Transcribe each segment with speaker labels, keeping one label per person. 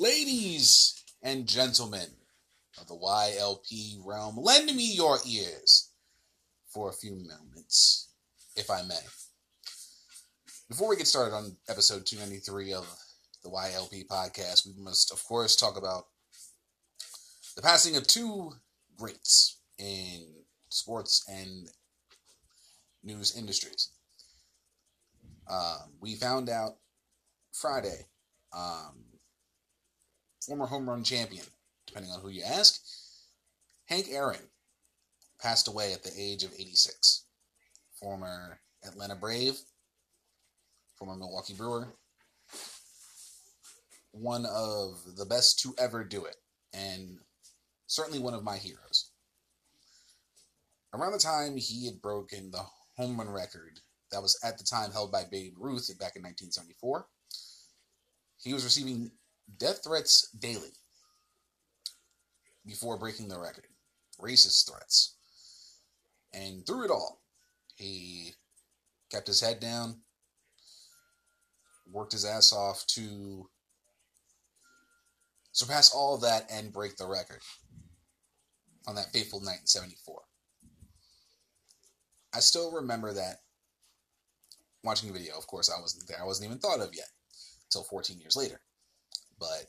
Speaker 1: Ladies and gentlemen of the YLP realm, lend me your ears for a few moments, if I may. Before we get started on episode 293 of the YLP podcast, we must, of course, talk about the passing of two greats in sports and news industries. Um, we found out Friday, um, former home run champion, depending on who you ask, Hank Aaron passed away at the age of 86. Former Atlanta Brave, former Milwaukee Brewer, one of the best to ever do it, and certainly one of my heroes. Around the time he had broken the home run record that was at the time held by Babe Ruth back in 1974, he was receiving death threats daily before breaking the record, racist threats. And through it all, he kept his head down, worked his ass off to surpass all of that and break the record on that fateful night in 74. I still remember that watching the video. Of course, I wasn't there. I wasn't even thought of yet until 14 years later. But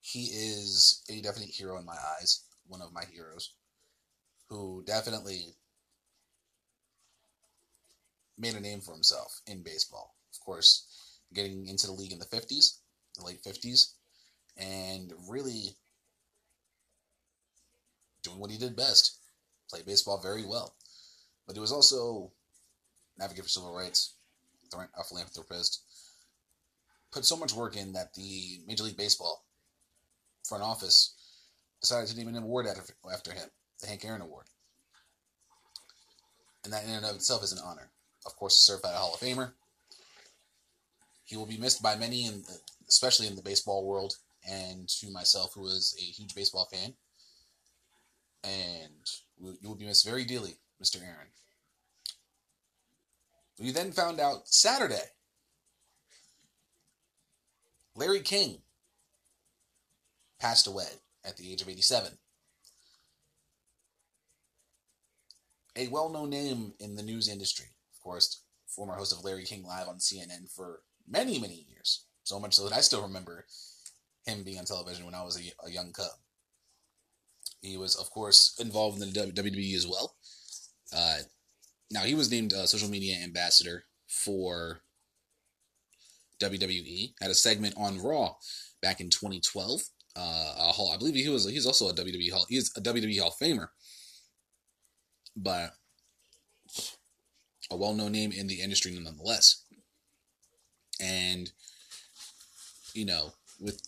Speaker 1: he is a definite hero in my eyes, one of my heroes, who definitely made a name for himself in baseball. Of course, getting into the league in the 50s, the late 50s, and really doing what he did best play baseball very well. But he was also an advocate for civil rights, a philanthropist, put so much work in that the Major League Baseball front office decided to name an award after after him, the Hank Aaron Award. And that in and of itself is an honor. Of course, served by a Hall of Famer. He will be missed by many, in, especially in the baseball world, and to myself, who is a huge baseball fan. And you will be missed very dearly, Mr. Aaron. We then found out Saturday Larry King passed away at the age of 87. A well known name in the news industry, of course, former host of Larry King Live on CNN for many, many years. So much so that I still remember him being on television when I was a, a young cub. He was, of course, involved in the WWE as well. Uh, now, he was named uh, social media ambassador for WWE. Had a segment on Raw back in 2012. Uh, Hall, I believe he was. He's also a WWE Hall. He's a WWE Hall of Famer, but a well-known name in the industry nonetheless. And you know, with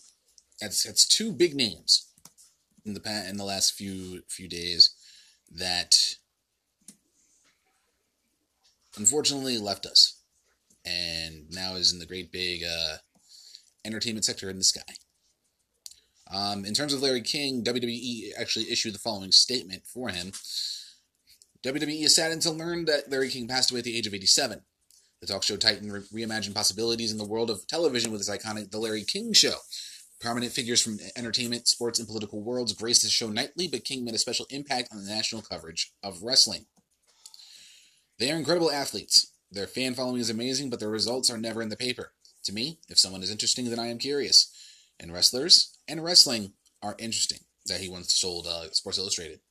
Speaker 1: that's that's two big names in the past, in the last few few days that unfortunately left us and now is in the great big uh, entertainment sector in the sky. Um, in terms of Larry King, WWE actually issued the following statement for him. WWE is saddened to learn that Larry King passed away at the age of 87. The talk show titan re- reimagined possibilities in the world of television with his iconic The Larry King Show. Prominent figures from entertainment, sports, and political worlds graced the show nightly, but King made a special impact on the national coverage of wrestling. They are incredible athletes. Their fan following is amazing, but their results are never in the paper. To me, if someone is interesting, then I am curious. And wrestlers and wrestling are interesting. That he once told uh, Sports Illustrated.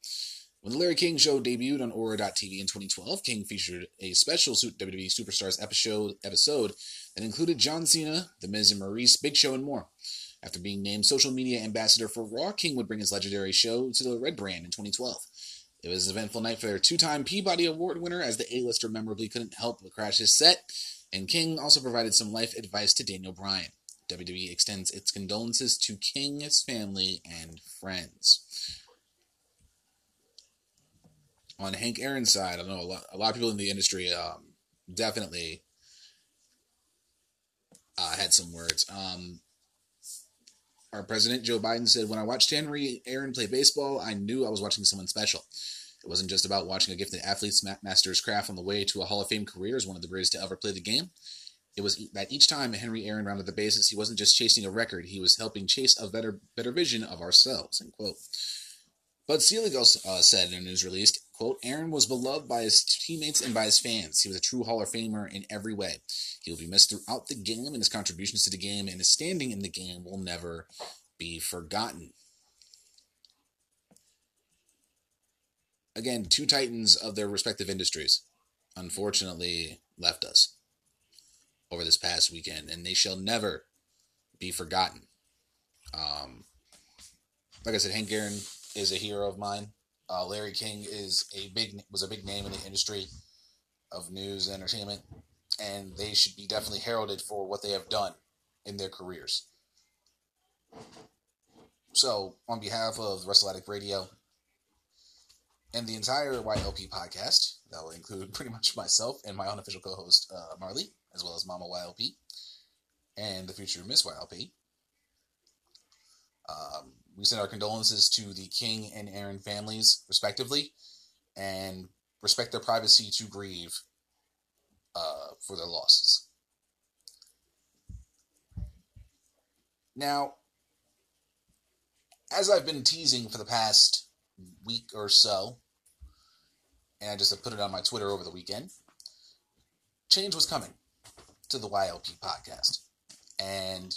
Speaker 1: When the Larry King Show debuted on Ora.tv in 2012, King featured a special WWE Superstars episode, episode that included John Cena, The Miz and Maryse, Big Show, and more. After being named social media ambassador for Raw, King would bring his legendary show to the Red Brand in 2012. It was an eventful night for their two time Peabody Award winner, as the A-lister memorably couldn't help but crash his set, and King also provided some life advice to Daniel Bryan. WWE extends its condolences to King, his family, and friends. On Hank Aaron's side, I know a lot, a lot of people in the industry um, definitely uh, had some words. Um, our president, Joe Biden, said, When I watched Henry Aaron play baseball, I knew I was watching someone special. It wasn't just about watching a gifted athlete master his craft on the way to a Hall of Fame career as one of the greatest to ever play the game. it was that each time Henry Aaron rounded the bases, he wasn't just chasing a record; he was helping chase a better better vision of ourselves. End quote. Bud Selig also uh, said in a news release, quote, Aaron was beloved by his teammates and by his fans. He was a true Hall of Famer in every way. He will be missed throughout the game, and his contributions to the game and his standing in the game will never be forgotten. Again, two titans of their respective industries unfortunately left us over this past weekend, and they shall never be forgotten. Um, like I said, Hank Aaron is a hero of mine. Uh, Larry King is a big was a big name in the industry of news and entertainment, and they should be definitely heralded for what they have done in their careers. So, on behalf of WrestleAddict Radio and the entire YLP podcast, that will include pretty much myself and my unofficial co-host uh, Marley, as well as Mama YLP and the future Miss YLP. Um, we send our condolences to the King and Aaron families, respectively, and respect their privacy to grieve uh, for their losses. Now, as I've been teasing for the past week or so, and I just put it on my Twitter over the weekend, change was coming to the YLP podcast. And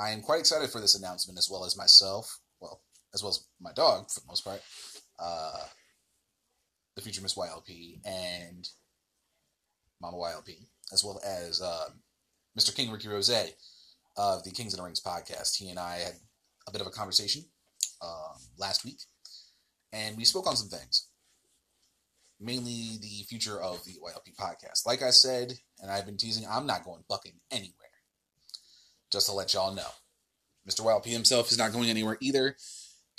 Speaker 1: I am quite excited for this announcement as well as myself, well, as well as my dog for the most part, uh, the future Miss YLP and Mama YLP, as well as uh, Mr. King Ricky Rose of the Kings and the Rings podcast. He and I had a bit of a conversation um, last week, and we spoke on some things, mainly the future of the YLP podcast. Like I said, and I've been teasing, I'm not going bucking anywhere. Just to let y'all know. Mr. YLP himself is not going anywhere either,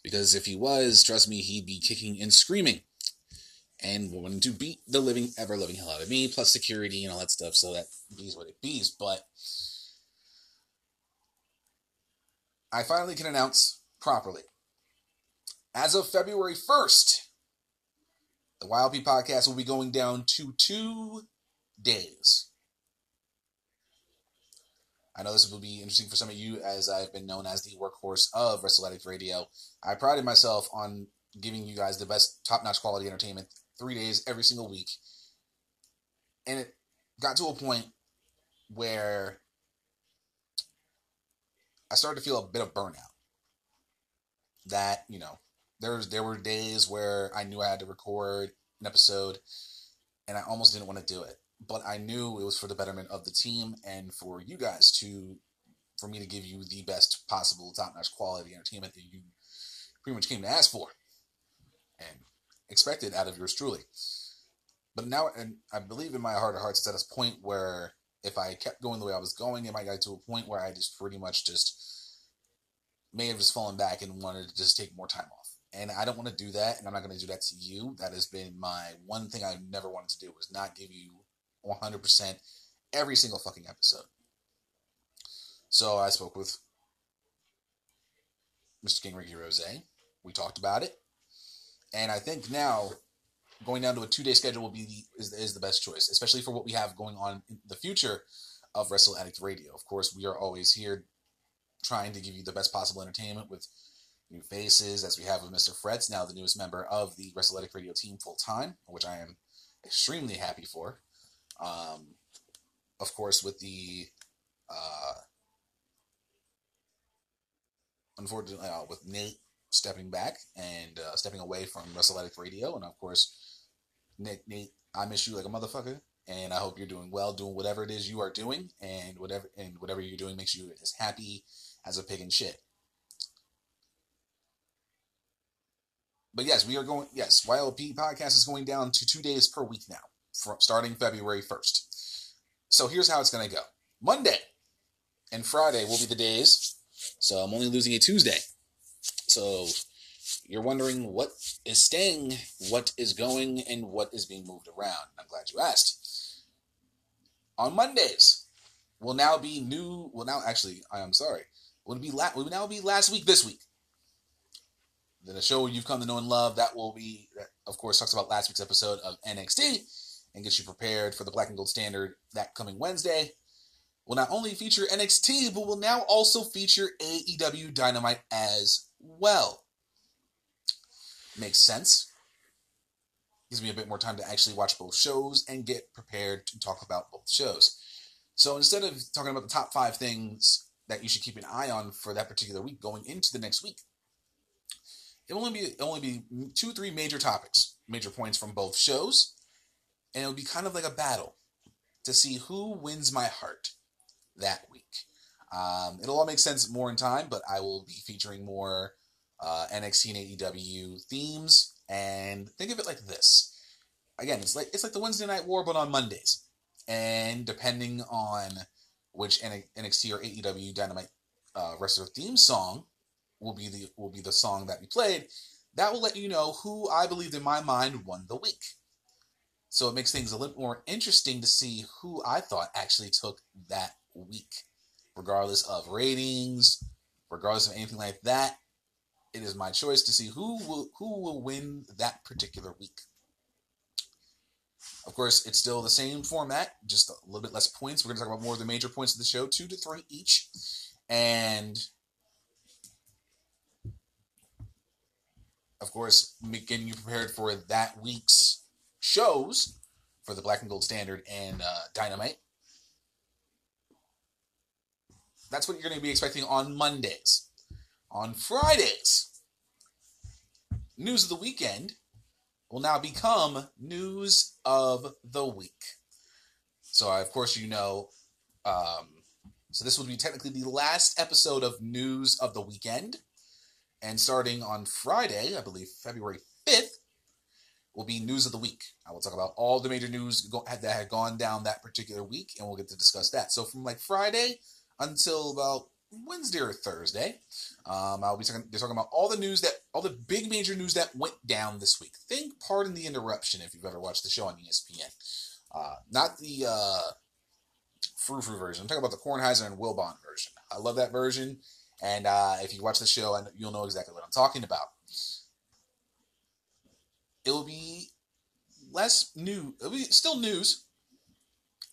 Speaker 1: because if he was, trust me, he'd be kicking and screaming and wanting to beat the living, ever living hell out of me, plus security and all that stuff, so that bees what it bees. But I finally can announce properly. As of February 1st, the YLP podcast will be going down to two days. I know this will be interesting for some of you as I've been known as the workhorse of WrestleAddict Radio. I prided myself on giving you guys the best top notch quality entertainment three days every single week. And it got to a point where I started to feel a bit of burnout. That, you know, there's there were days where I knew I had to record an episode and I almost didn't want to do it. But I knew it was for the betterment of the team and for you guys to for me to give you the best possible top notch quality entertainment that you pretty much came to ask for and expected out of yours truly. But now, and I believe in my heart of hearts, it's at a point where if I kept going the way I was going, it might get to a point where I just pretty much just may have just fallen back and wanted to just take more time off. And I don't want to do that, and I'm not going to do that to you. That has been my one thing I've never wanted to do was not give you 100% every single fucking episode. So I spoke with Mr. King Ricky Rose. We talked about it, and I think now going down to a two day schedule will be the, is, is the best choice, especially for what we have going on in the future of WrestleAddict Radio. Of course, we are always here trying to give you the best possible entertainment with new faces, as we have with Mr. Freds, now the newest member of the WrestleAddict Radio team full time, which I am extremely happy for. Um, of course, with the uh, unfortunately uh, with Nate stepping back and uh, stepping away from WrestleAddict Radio, and of course, Nick, Nate, I miss you like a motherfucker, and I hope you're doing well, doing whatever it is you are doing, and whatever and whatever you're doing makes you as happy as a pig in shit. But yes, we are going. Yes, YLP podcast is going down to two days per week now, from starting February first. So here's how it's going to go: Monday and Friday will be the days. So I'm only losing a Tuesday. So you're wondering what is staying, what is going, and what is being moved around. I'm glad you asked. On Mondays will now be new. Well, now actually, I am sorry. Will be la- will now be last week this week. Then a show you've come to know and love that will be, of course, talks about last week's episode of NXT and gets you prepared for the Black and Gold Standard that coming Wednesday. will not only feature NXT, but will now also feature AEW Dynamite as well. Makes sense. Gives me a bit more time to actually watch both shows and get prepared to talk about both shows. So instead of talking about the top five things that you should keep an eye on for that particular week going into the next week, it will only be only be two, three major topics, major points from both shows, and it'll be kind of like a battle to see who wins my heart that week. Um, it'll all make sense more in time, but I will be featuring more uh, NXT and AEW themes. And think of it like this: again, it's like it's like the Wednesday Night War, but on Mondays. And depending on which NXT or AEW Dynamite uh, wrestler theme song will be the will be the song that we played, that will let you know who I believed in my mind won the week. So it makes things a little more interesting to see who I thought actually took that week, regardless of ratings, regardless of anything like that. It is my choice to see who will who will win that particular week. Of course, it's still the same format, just a little bit less points. We're going to talk about more of the major points of the show, two to three each. And of course, getting you prepared for that week's shows for the Black and Gold Standard and uh, Dynamite. That's what you're going to be expecting on Mondays. On Fridays, news of the weekend will now become news of the week. So, I, of course, you know, um, so this will be technically the last episode of News of the Weekend. And starting on Friday, I believe February 5th, will be News of the Week. I will talk about all the major news that had gone down that particular week, and we'll get to discuss that. So from like Friday until about Wednesday or Thursday, um, I'll be talking, talking about all the news that, all the big major news that went down this week. Think Pardon the Interruption if you've ever watched the show on ESPN. Uh, not the uh, Frou Frou version. I'm talking about the Kornheiser and Wilbon version. I love that version. And uh, if you watch the show, you'll know exactly what I'm talking about. It will be less new. It'll be still news,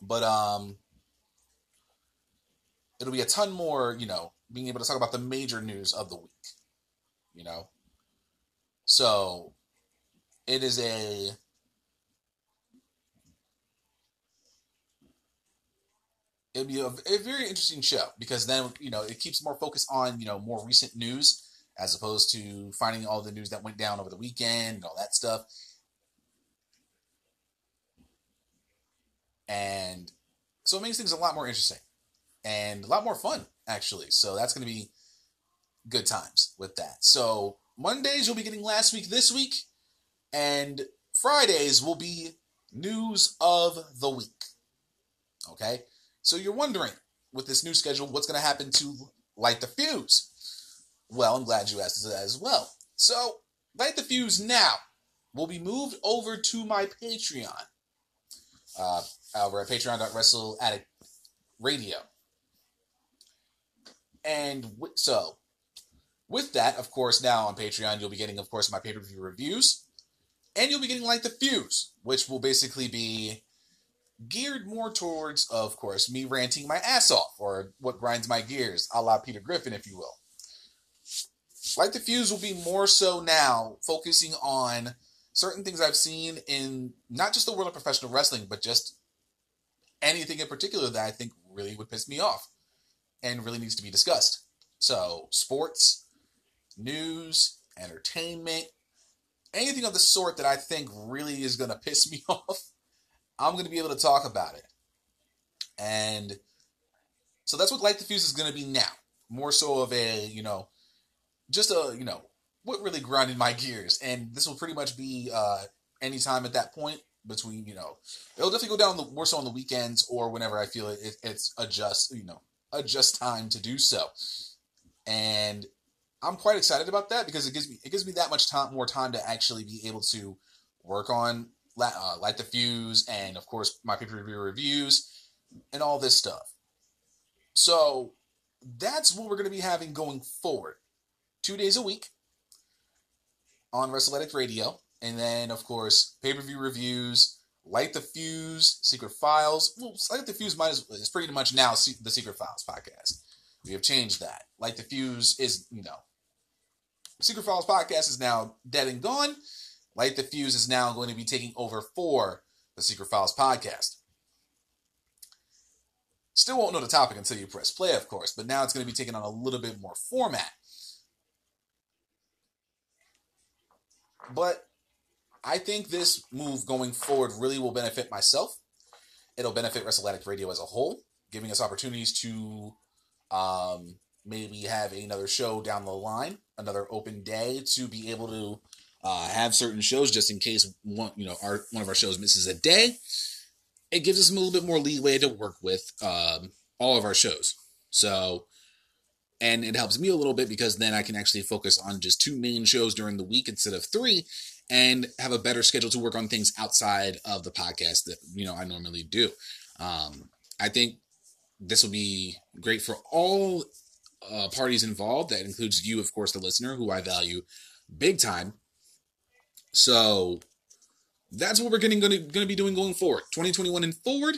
Speaker 1: but um, it'll be a ton more. You know, being able to talk about the major news of the week. You know, so it is a it'll be a, a, very interesting show because then you know it keeps more focus on you know more recent news as opposed to finding all the news that went down over the weekend and all that stuff. And so it makes things a lot more interesting and a lot more fun actually. So that's going to be good times with that. So Mondays you'll be getting last week this week and Fridays will be news of the week. Okay? So you're wondering, with this new schedule, what's going to happen to Light the Fuse? Well, I'm glad you asked that as well. So, Light the Fuse now will be moved over to my Patreon. Uh, over at patreon.wrestle addict radio. And w- so, with that, of course, now on Patreon, you'll be getting, of course, my pay per view reviews. And you'll be getting Light the Fuse, which will basically be geared more towards, of course, me ranting my ass off, or what grinds my gears, a la Peter Griffin, if you will. Light the Fuse will be more so now focusing on certain things I've seen in not just the world of professional wrestling, but just anything in particular that I think really would piss me off and really needs to be discussed. So, sports, news, entertainment, anything of the sort that I think really is going to piss me off I'm going to be able to talk about it. And so that's what Light the Fuse is going to be now. More so of a, you know, just a, you know, what really grinded my gears. And this will pretty much be uh, anytime at that point between, you know, it'll definitely go down the, more so on the weekends or whenever I feel it, it, it's a just, you know, a just time to do so. And I'm quite excited about that because it gives me it gives me that much time more time to actually be able to work on uh, Light the Fuse, and of course my pay per view reviews, and all this stuff. So that's what we're going to be having going forward. Two days a week on WrestleAddict Radio, and then of course pay per view reviews, Light the Fuse, Secret Files. Well, Light the Fuse might as, well, is pretty much now the Secret Files podcast. We have changed that. Light the Fuse is, you know, Secret Files podcast is now dead and gone. Light the Fuse is now going to be taking over for the Secret Files podcast. Still won't know the topic until you press play, of course, but now it's going to be taking on a little bit more format. But I think this move going forward really will benefit myself. It'll benefit Wrestle Radio as a whole, giving us opportunities to um, maybe have another show down the line, another open day to be able to uh, have certain shows just in case one you know our one of our shows misses a day. It gives us a little bit more leeway to work with um, all of our shows. So, and it helps me a little bit because then I can actually focus on just two main shows during the week instead of three, and have a better schedule to work on things outside of the podcast that you know I normally do. Um, I think this will be great for all uh, parties involved. That includes you, of course, the listener, who I value big time. So that's what we're getting going to, be doing going forward. 2021 and forward.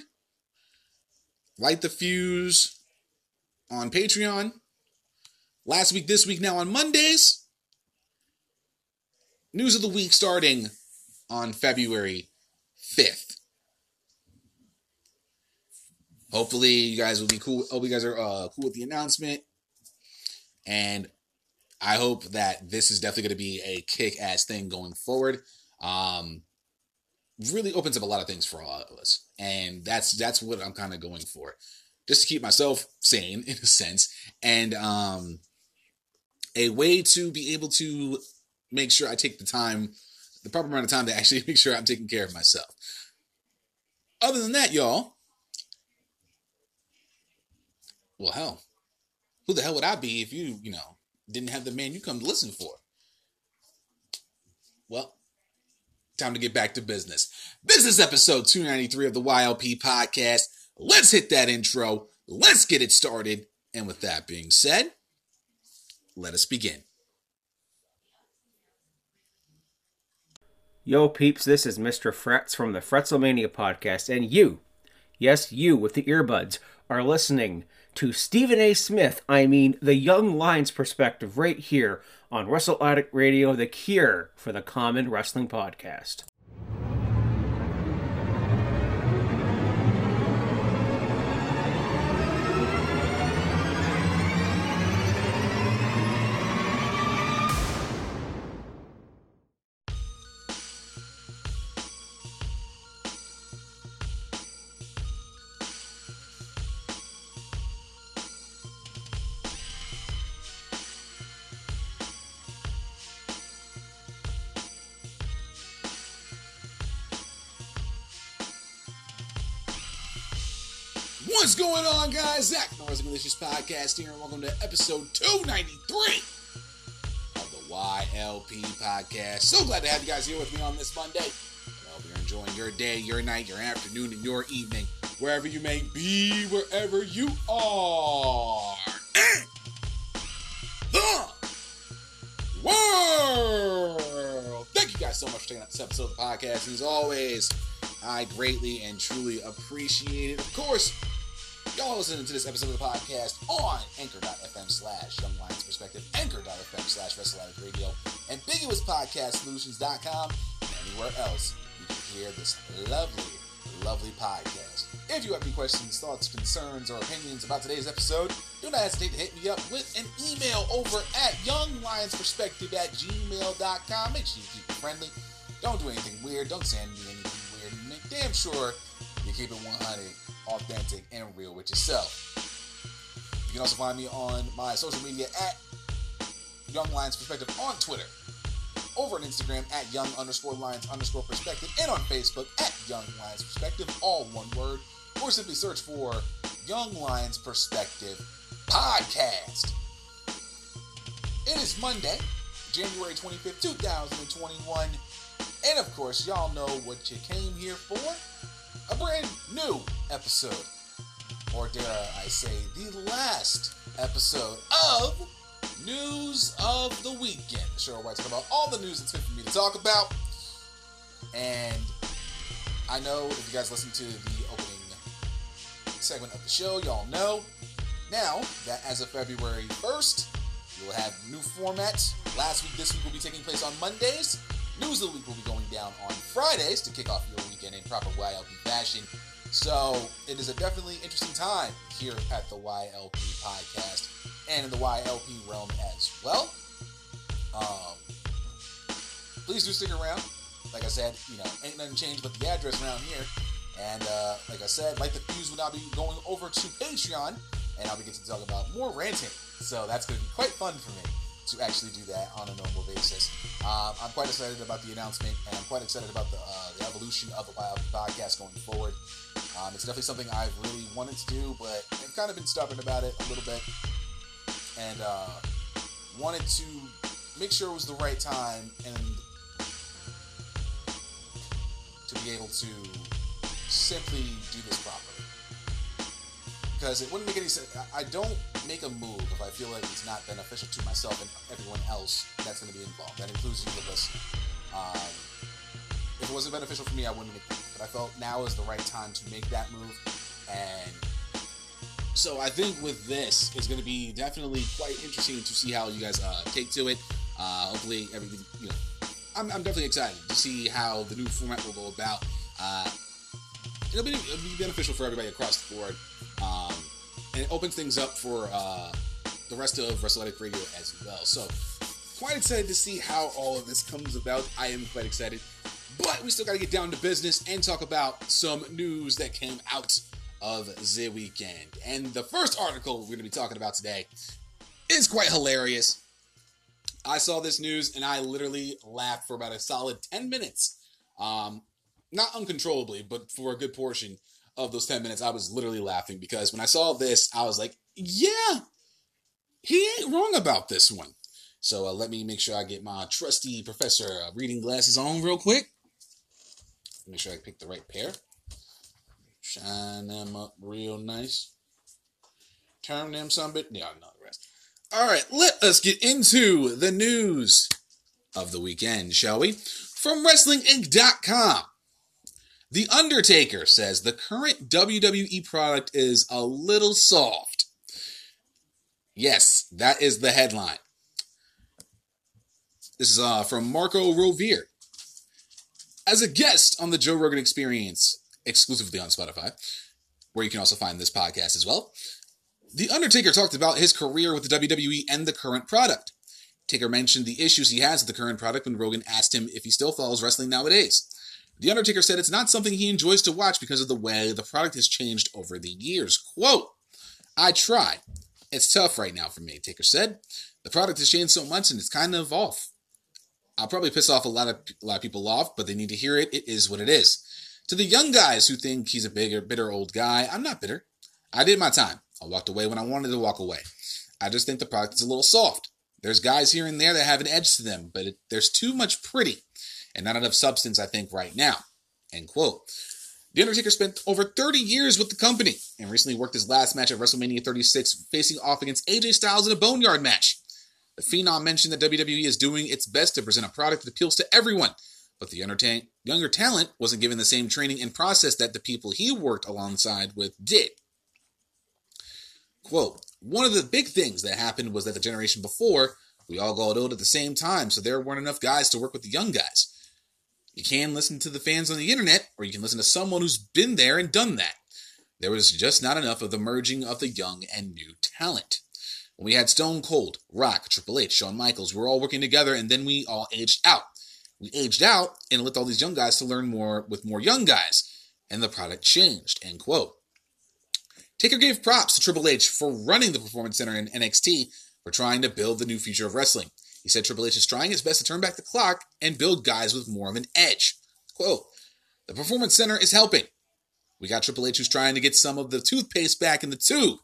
Speaker 1: Light the fuse on Patreon. Last week, this week, now on Mondays. News of the week starting on February 5th. Hopefully, you guys will be cool. Hope you guys are uh, cool with the announcement. And I hope that this is definitely going to be a kick ass thing going forward. Um, really opens up a lot of things for all of us, and that's that's what I'm kind of going for, just to keep myself sane in a sense, and um, a way to be able to make sure I take the time, the proper amount of time to actually make sure I'm taking care of myself. Other than that, y'all, well, hell, who the hell would I be if you, you know, didn't have the man you come to listen for? Well, time to get back to business. Business episode 293 of the YLP podcast. Let's hit that intro. Let's get it started. And with that being said, let us begin.
Speaker 2: Yo, peeps, this is Mr. Frets from the Fretzelmania podcast, and you, yes, you with the earbuds, are listening to Stephen A. Smith, I mean the Young Lions perspective, right here on Wrestle Addict Radio, the cure for the common wrestling podcast.
Speaker 1: Guys? Zach from the Malicious Podcast here, and welcome to episode 293 of the YLP Podcast. So glad to have you guys here with me on this Monday. I hope you're enjoying your day, your night, your afternoon, and your evening, wherever you may be, wherever you are. the world! Thank you guys so much for taking out this episode of the podcast. And as always, I greatly and truly appreciate it. Of course, Y'all listening to this episode of the podcast on anchor.fm slash Young Lions Perspective, anchor.fm slash Wrestle Radio, ambiguous ambiguouspodcastsolutions.com, and anywhere else you can hear this lovely, lovely podcast. If you have any questions, thoughts, concerns, or opinions about today's episode, do not hesitate to hit me up with an email over at younglionsperspective at gmail.com. Make sure you keep it friendly. Don't do anything weird. Don't send me anything weird. Make damn sure you keep it 100 authentic, and real with yourself. You can also find me on my social media at Young Lions Perspective on Twitter, over on Instagram at Young underscore Lions underscore Perspective, and on Facebook at Young Lions Perspective, all one word, or simply search for Young Lions Perspective Podcast. It is Monday, January 25th, 2021, and of course, y'all know what you came here for a brand new episode, or dare I say, the last episode of News of the Weekend. The show where I talk about all the news that's fit for me to talk about. And I know if you guys listen to the opening segment of the show, y'all know now that as of February 1st, we will have new format. Last week, this week will be taking place on Mondays. News of the week will be going down on Fridays to kick off your weekend in proper YLP fashion. So it is a definitely interesting time here at the YLP podcast and in the YLP realm as well. Um, please do stick around. Like I said, you know, ain't nothing changed but the address around here. And uh, like I said, like the fuse will now be going over to Patreon, and I'll be getting to talk about more ranting. So that's going to be quite fun for me to actually do that on a normal basis. Um, I'm quite excited about the announcement, and I'm quite excited about the, uh, the evolution of the Wild podcast going forward. Um, it's definitely something I've really wanted to do, but I've kind of been stubborn about it a little bit, and uh, wanted to make sure it was the right time and to be able to simply do this properly. Because it wouldn't make any sense. I don't make a move if I feel like it's not beneficial to myself and everyone else that's going to be involved. That includes you, the listener. Um, if it wasn't beneficial for me, I wouldn't make the move. But I felt now is the right time to make that move. And so I think with this, it's going to be definitely quite interesting to see how you guys uh, take to it. Uh, hopefully, everything, you know, I'm, I'm, definitely excited to see how the new format will go about. Uh, it'll, be, it'll be beneficial for everybody across the board. Um, and it opens things up for uh, the rest of WrestleAddict Radio as well. So, quite excited to see how all of this comes about. I am quite excited. But we still got to get down to business and talk about some news that came out of the weekend. And the first article we're going to be talking about today is quite hilarious. I saw this news and I literally laughed for about a solid 10 minutes. Um, not uncontrollably, but for a good portion of those 10 minutes, I was literally laughing because when I saw this, I was like, yeah, he ain't wrong about this one. So uh, let me make sure I get my trusty professor uh, reading glasses on real quick. Make sure I pick the right pair. Shine them up real nice. Turn them some bit. Yeah, no, the rest. All right, let us get into the news of the weekend, shall we? From WrestlingInc.com. The Undertaker says the current WWE product is a little soft. Yes, that is the headline. This is uh, from Marco Rovere. As a guest on the Joe Rogan Experience, exclusively on Spotify, where you can also find this podcast as well, The Undertaker talked about his career with the WWE and the current product. Taker mentioned the issues he has with the current product when Rogan asked him if he still follows wrestling nowadays. The Undertaker said it's not something he enjoys to watch because of the way the product has changed over the years. Quote, I try. It's tough right now for me, Taker said. The product has changed so much and it's kind of off. I'll probably piss off a lot of a lot of people off, but they need to hear it. It is what it is. To the young guys who think he's a bigger, bitter old guy, I'm not bitter. I did my time. I walked away when I wanted to walk away. I just think the product is a little soft. There's guys here and there that have an edge to them, but it, there's too much pretty and not enough substance, I think, right now. End quote. The Undertaker spent over 30 years with the company and recently worked his last match at WrestleMania 36, facing off against AJ Styles in a Boneyard match. The Phenom mentioned that WWE is doing its best to present a product that appeals to everyone, but the younger talent wasn't given the same training and process that the people he worked alongside with did. Quote, one of the big things that happened was that the generation before, we all got old at the same time, so there weren't enough guys to work with the young guys. You can listen to the fans on the internet, or you can listen to someone who's been there and done that. There was just not enough of the merging of the young and new talent. When we had Stone Cold, Rock, Triple H, Shawn Michaels, we were all working together, and then we all aged out. We aged out and let all these young guys to learn more with more young guys, and the product changed. End quote. Taker gave props to Triple H for running the Performance Center in NXT for trying to build the new future of wrestling. He said Triple H is trying his best to turn back the clock and build guys with more of an edge. Quote, the Performance Center is helping. We got Triple H who's trying to get some of the toothpaste back in the tube.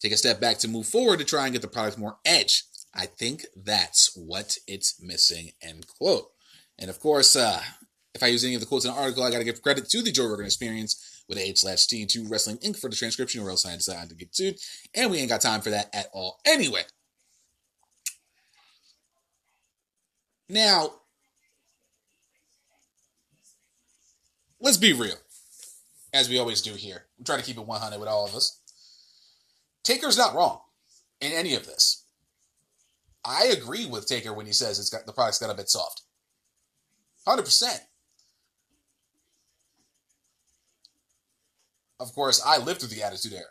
Speaker 1: Take a step back to move forward to try and get the product more edge. I think that's what it's missing, end quote. And of course, uh, if I use any of the quotes in the article, I got to give credit to the Joe Rogan Experience with H slash T to Wrestling Inc. for the transcription, or else I decided to get sued. And we ain't got time for that at all. Anyway, Now, let's be real, as we always do here. We try to keep it 100 with all of us. Taker's not wrong in any of this. I agree with Taker when he says it's got the product's got a bit soft. 100%. Of course, I lived through the Attitude Era.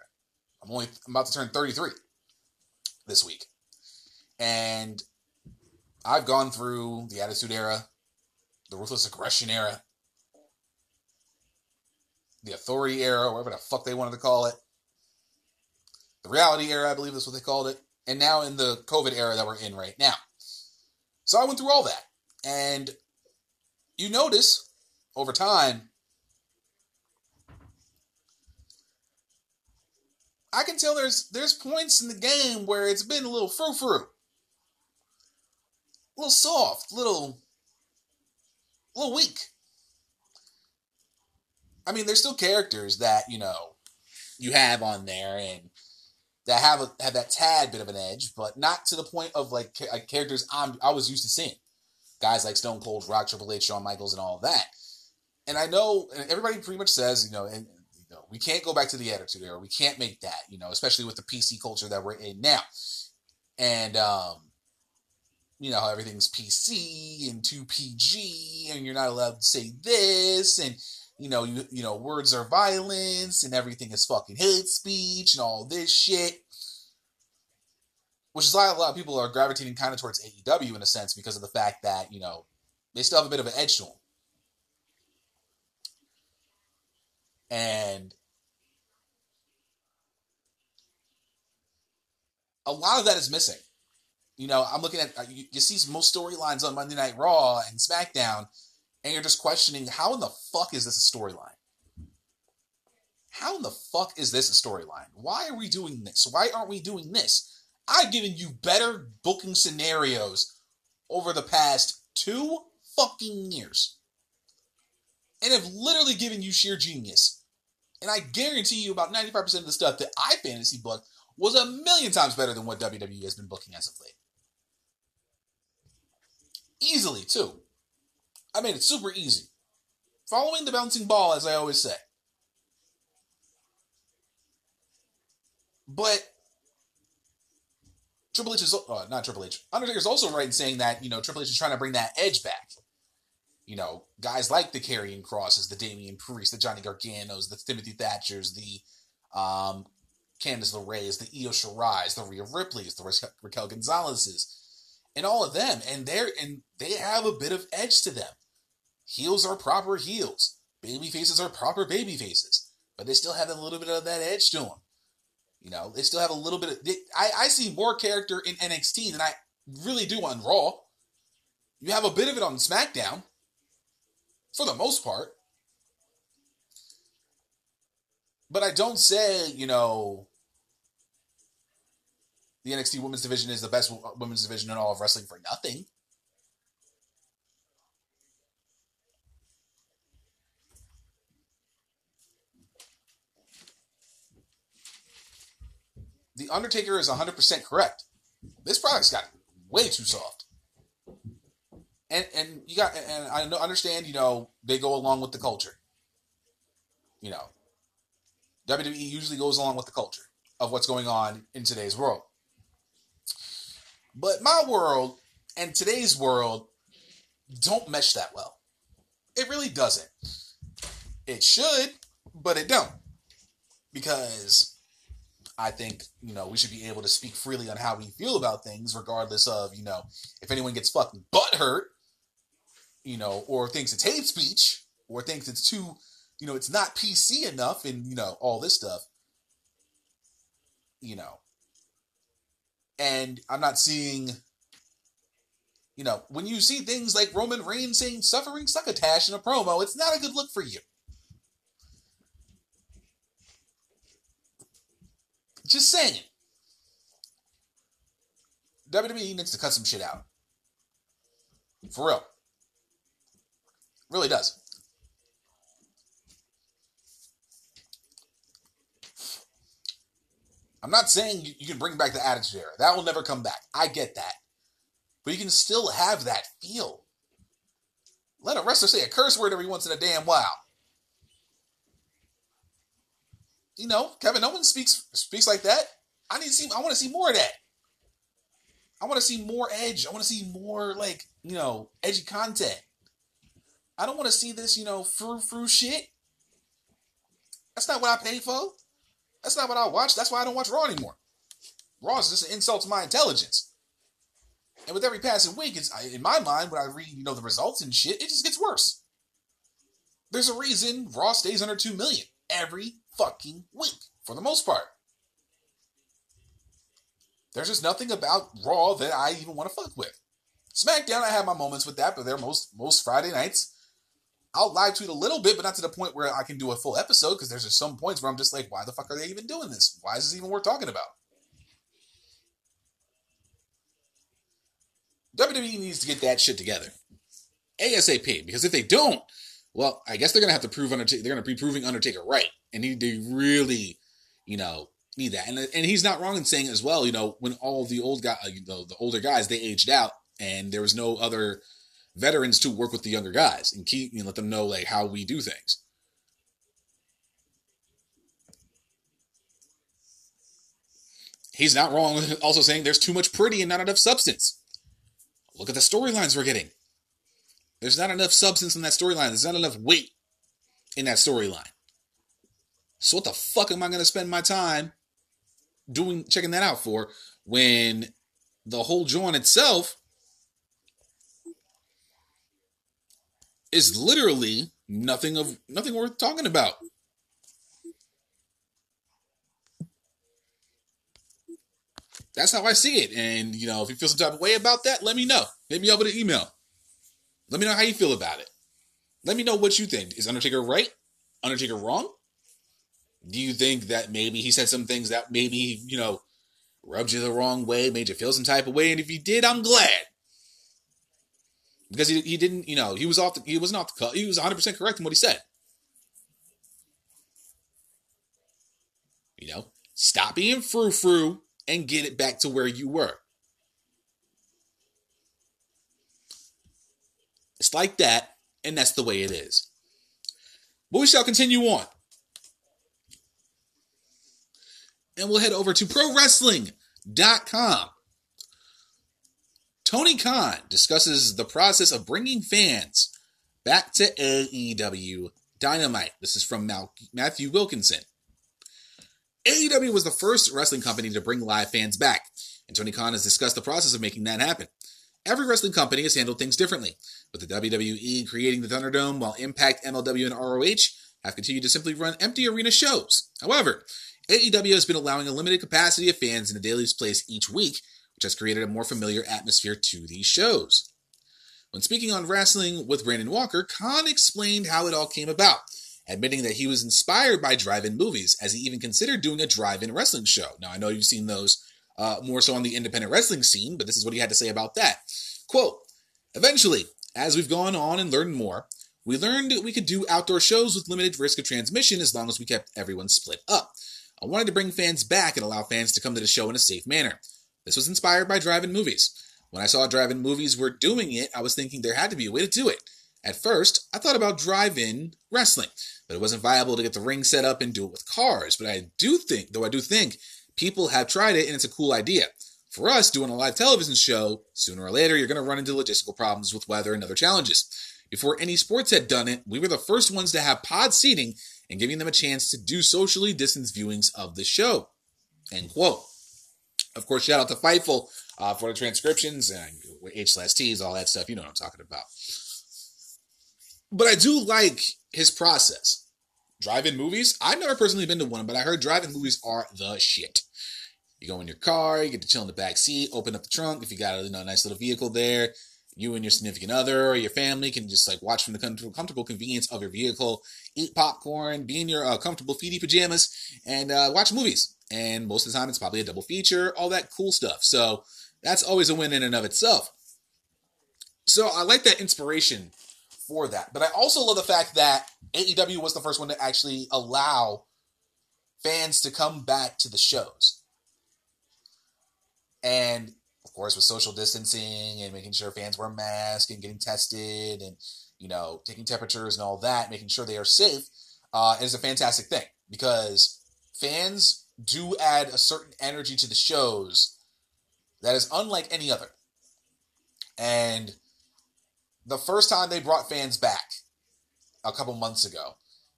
Speaker 1: I'm only I'm about to turn 33 this week. And I've gone through the Attitude Era, the Ruthless Aggression Era, the Authority Era, whatever the fuck they wanted to call it, the Reality Era, I believe that's what they called it, and now in the COVID era that we're in right now. So I went through all that. And you notice over time, I can tell there's there's points in the game where it's been a little frou frou, little soft, little, a little weak. I mean, there's still characters that you know you have on there and that have a, have that tad bit of an edge, but not to the point of like, like characters I'm I was used to seeing, guys like Stone Cold, Rock, Triple H, Shawn Michaels, and all that. And I know, and everybody pretty much says, you know, and you know, we can't go back to the Attitude Era. We can't make that, you know, especially with the PC culture that we're in now. And um, you know how everything's PC and 2PG, and you're not allowed to say this, and you know, you you know, words are violence, and everything is fucking hate speech, and all this shit. Which is why a lot of people are gravitating kind of towards AEW in a sense because of the fact that you know they still have a bit of an edge to them. And a lot of that is missing. You know, I'm looking at uh, you, you see most storylines on Monday Night Raw and SmackDown, and you're just questioning how in the fuck is this a storyline? How in the fuck is this a storyline? Why are we doing this? Why aren't we doing this? I've given you better booking scenarios over the past two fucking years. And have literally given you sheer genius. And I guarantee you about 95% of the stuff that I fantasy booked was a million times better than what WWE has been booking as of late. Easily, too. I made it super easy. Following the bouncing ball, as I always say. But Triple H is uh, not Triple H. Undertaker is also right in saying that you know Triple H is trying to bring that edge back. You know, guys like the Karrion Crosses, the Damian Priest, the Johnny Garganos, the Timothy Thatchers, the um, Candice LeRae's, the Io Shirai's, the Rhea Ripley's, the Raquel Gonzalez's, and all of them, and they're and they have a bit of edge to them. Heels are proper heels. Baby faces are proper baby faces. But they still have a little bit of that edge to them. You know, they still have a little bit of. They, I, I see more character in NXT than I really do on Raw. You have a bit of it on SmackDown, for the most part. But I don't say, you know, the NXT women's division is the best uh, women's division in all of wrestling for nothing. The Undertaker is 100% correct. This product's got way too soft. And and you got and I understand, you know, they go along with the culture. You know, WWE usually goes along with the culture of what's going on in today's world. But my world and today's world don't mesh that well. It really doesn't. It should, but it don't. Because I think, you know, we should be able to speak freely on how we feel about things, regardless of, you know, if anyone gets fucking butt hurt, you know, or thinks it's hate speech, or thinks it's too, you know, it's not PC enough, and, you know, all this stuff. You know. And I'm not seeing, you know, when you see things like Roman Reigns saying suffering succotash in a promo, it's not a good look for you. Just saying. WWE needs to cut some shit out. For real. Really does. I'm not saying you can bring back the Attitude Era. That will never come back. I get that. But you can still have that feel. Let a wrestler say a curse word every once in a damn while. you know, Kevin Owens speaks speaks like that. I need to see. I want to see more of that. I want to see more edge. I want to see more like you know edgy content. I don't want to see this you know frou frou shit. That's not what I paid for. That's not what I watch. That's why I don't watch Raw anymore. Raw is just an insult to my intelligence. And with every passing week, it's in my mind when I read you know the results and shit, it just gets worse. There's a reason Raw stays under two million every fucking week for the most part. There's just nothing about Raw that I even want to fuck with. SmackDown, I have my moments with that, but they're most most Friday nights. I'll live tweet a little bit, but not to the point where I can do a full episode because there's just some points where I'm just like, why the fuck are they even doing this? Why is this even worth talking about? WWE needs to get that shit together ASAP because if they don't, well, I guess they're gonna have to prove Undertaker. They're gonna be proving Undertaker right, and he they really, you know, need that. And and he's not wrong in saying as well. You know, when all the old guy, uh, you know, the older guys, they aged out, and there was no other veterans to work with the younger guys and keep you know, let them know like how we do things. He's not wrong also saying there's too much pretty and not enough substance. Look at the storylines we're getting. There's not enough substance in that storyline. There's not enough weight in that storyline. So what the fuck am I going to spend my time doing checking that out for when the whole joint itself is literally nothing of nothing worth talking about. That's how I see it. And you know, if you feel some type of way about that, let me know. Hit me up with an email. Let me know how you feel about it. Let me know what you think. Is Undertaker right? Undertaker wrong? Do you think that maybe he said some things that maybe, you know, rubbed you the wrong way, made you feel some type of way? And if he did, I'm glad. Because he, he didn't, you know, he was off the, he wasn't off the cut. He was 100% correct in what he said. You know, stop being frou frou and get it back to where you were. It's like that, and that's the way it is. But we shall continue on. And we'll head over to ProWrestling.com. Tony Khan discusses the process of bringing fans back to AEW Dynamite. This is from Matthew Wilkinson. AEW was the first wrestling company to bring live fans back, and Tony Khan has discussed the process of making that happen. Every wrestling company has handled things differently, with the WWE creating the Thunderdome while Impact, MLW, and ROH have continued to simply run empty arena shows. However, AEW has been allowing a limited capacity of fans in the daily place each week, which has created a more familiar atmosphere to these shows. When speaking on wrestling with Brandon Walker, Khan explained how it all came about, admitting that he was inspired by drive-in movies, as he even considered doing a drive-in wrestling show. Now, I know you've seen those uh, more so on the independent wrestling scene, but this is what he had to say about that. Quote, Eventually, as we've gone on and learned more, we learned we could do outdoor shows with limited risk of transmission as long as we kept everyone split up. I wanted to bring fans back and allow fans to come to the show in a safe manner. This was inspired by drive-in movies. When I saw drive-in movies were doing it, I was thinking there had to be a way to do it. At first, I thought about drive-in wrestling, but it wasn't viable to get the ring set up and do it with cars. But I do think, though I do think, people have tried it and it's a cool idea. For us, doing a live television show, sooner or later, you're going to run into logistical problems with weather and other challenges. Before any sports had done it, we were the first ones to have pod seating and giving them a chance to do socially distanced viewings of the show. End quote. Of course, shout out to Fightful uh, for the transcriptions and H slash T's, all that stuff. You know what I'm talking about. But I do like his process. Drive-in movies. I've never personally been to one, but I heard drive-in movies are the shit. You go in your car, you get to chill in the back seat, open up the trunk. If you got a you know, nice little vehicle there, you and your significant other or your family can just like watch from the comfortable convenience of your vehicle, eat popcorn, be in your uh, comfortable feety pajamas, and uh, watch movies. And most of the time, it's probably a double feature, all that cool stuff. So that's always a win in and of itself. So I like that inspiration for that. But I also love the fact that AEW was the first one to actually allow fans to come back to the shows. And of course, with social distancing and making sure fans wear masks and getting tested and, you know, taking temperatures and all that, making sure they are safe uh, is a fantastic thing because fans do add a certain energy to the shows that is unlike any other. And the first time they brought fans back a couple months ago,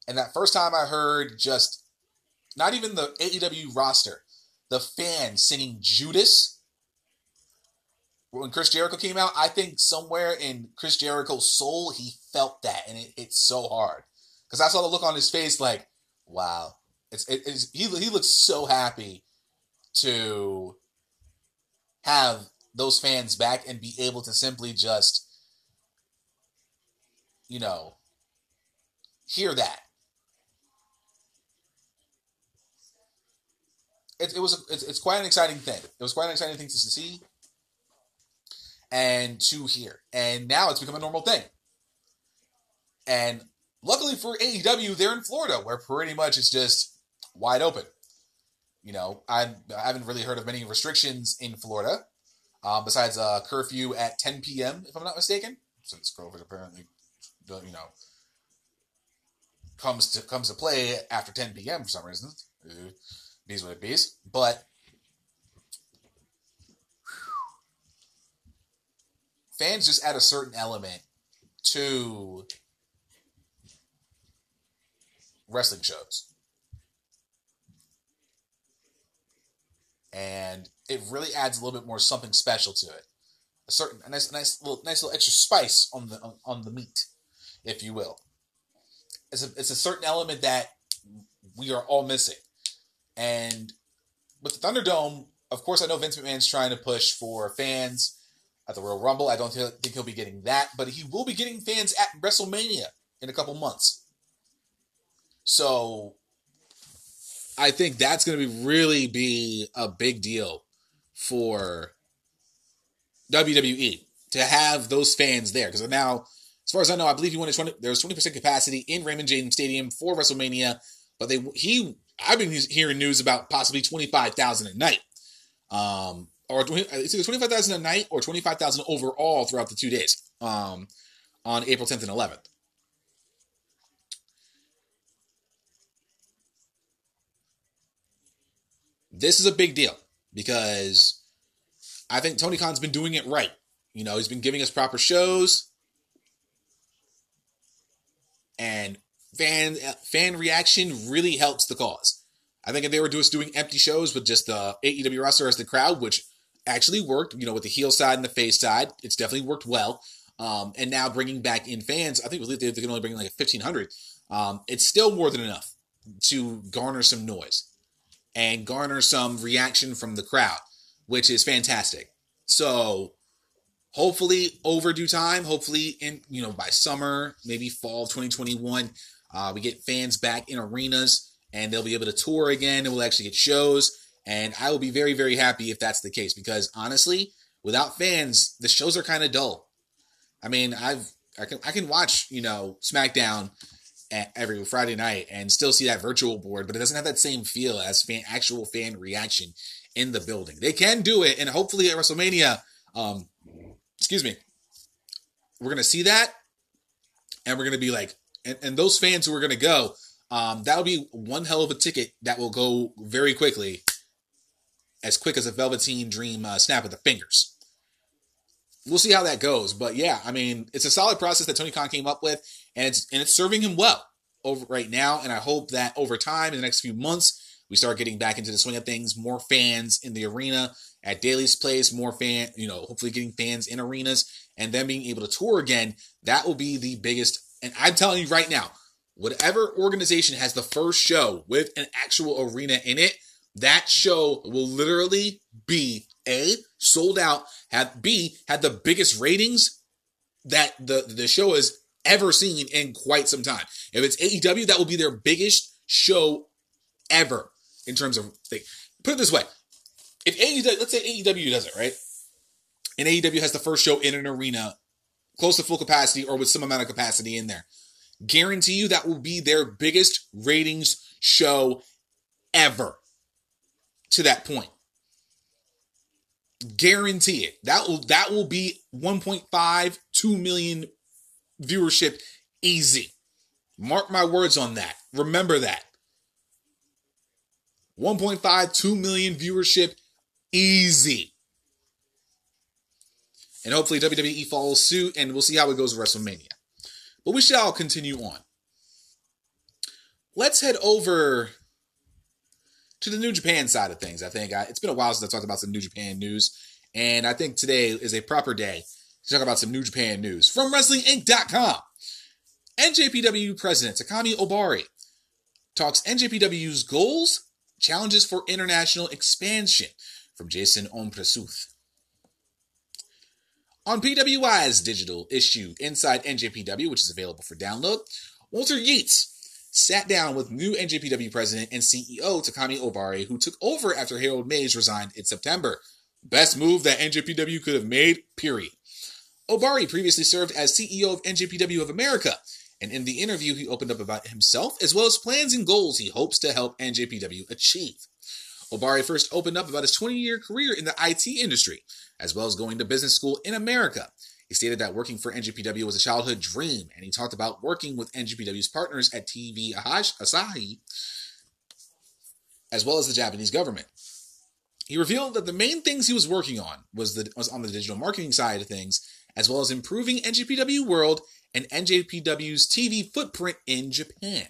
Speaker 1: and that first time I heard just not even the AEW roster, the fans singing Judas when Chris Jericho came out, I think somewhere in Chris Jericho's soul, he felt that, and it, it's so hard because I saw the look on his face, like, wow, it's, it, it's he he looks so happy to have those fans back and be able to simply just, you know, hear that. It, it was a, it's, it's quite an exciting thing. It was quite an exciting thing to see and two here. And now it's become a normal thing. And luckily for AEW, they're in Florida, where pretty much it's just wide open. You know, I, I haven't really heard of many restrictions in Florida, um, besides a curfew at 10 p.m., if I'm not mistaken, since COVID apparently, you know, comes to comes to play after 10 p.m. for some reason. Bees what bees. But fans just add a certain element to wrestling shows. And it really adds a little bit more something special to it. A certain a nice nice little nice little extra spice on the on, on the meat, if you will. It's a it's a certain element that we are all missing. And with the Thunderdome, of course I know Vince McMahon's trying to push for fans at the Royal Rumble. I don't think he'll be getting that, but he will be getting fans at WrestleMania in a couple months. So I think that's going to be really be a big deal for WWE to have those fans there because now, as far as I know, I believe he wanted 20, there was twenty percent capacity in Raymond James Stadium for WrestleMania, but they he I've been hearing news about possibly twenty five thousand a night. Um, or 20, it's either 25,000 a night or 25,000 overall throughout the two days um, on April 10th and 11th. This is a big deal because I think Tony Khan's been doing it right. You know, he's been giving us proper shows and fan fan reaction really helps the cause. I think if they were just doing empty shows with just the AEW roster as the crowd, which actually worked, you know, with the heel side and the face side. It's definitely worked well. Um, and now bringing back in fans, I think they can only bring in like 1,500. Um, it's still more than enough to garner some noise and garner some reaction from the crowd, which is fantastic. So hopefully overdue time, hopefully in, you know, by summer, maybe fall of 2021, uh, we get fans back in arenas and they'll be able to tour again and we'll actually get shows and I will be very, very happy if that's the case because honestly, without fans, the shows are kind of dull. I mean, I've I can I can watch you know SmackDown every Friday night and still see that virtual board, but it doesn't have that same feel as fan actual fan reaction in the building. They can do it, and hopefully at WrestleMania, um, excuse me, we're gonna see that, and we're gonna be like, and, and those fans who are gonna go, um, that'll be one hell of a ticket that will go very quickly as quick as a Velveteen Dream uh, snap of the fingers. We'll see how that goes, but yeah, I mean, it's a solid process that Tony Khan came up with, and it's and it's serving him well over right now. And I hope that over time, in the next few months, we start getting back into the swing of things. More fans in the arena at Daly's Place, more fan, you know, hopefully getting fans in arenas, and then being able to tour again. That will be the biggest. And I'm telling you right now, whatever organization has the first show with an actual arena in it that show will literally be A, sold out, have B, had the biggest ratings that the, the show has ever seen in quite some time. If it's AEW, that will be their biggest show ever in terms of thing. Put it this way. If AEW, let's say AEW does it, right? And AEW has the first show in an arena close to full capacity or with some amount of capacity in there. Guarantee you that will be their biggest ratings show ever to that point. Guarantee it. That will that will be 1.5, 2 million viewership easy. Mark my words on that. Remember that. 1.5, 2 million viewership, easy. And hopefully WWE follows suit, and we'll see how it goes with WrestleMania. But we shall continue on. Let's head over to the New Japan side of things. I think I, it's been a while since I talked about some New Japan news, and I think today is a proper day to talk about some New Japan news from WrestlingInc.com. NJPW President Takami Ohbari talks NJPW's goals, challenges for international expansion from Jason Omprasuth. On PWI's digital issue Inside NJPW, which is available for download, Walter Yeats sat down with new NJPW president and CEO Takami Ohbari, who took over after Harold Meij resigned in September. Best move that NJPW could have made, period. Ohbari previously served as CEO of NJPW of America, and in the interview, he opened up about himself as well as plans and goals he hopes to help NJPW achieve. Ohbari first opened up about his 20 year career in the IT industry, as well as going to business school in America. He stated that working for NJPW was a childhood dream, and he talked about working with NJPW's partners at TV Asahi, as well as the Japanese government. He revealed that the main things he was working on was, the, was on the digital marketing side of things, as well as improving NJPW World and NJPW's TV footprint in Japan.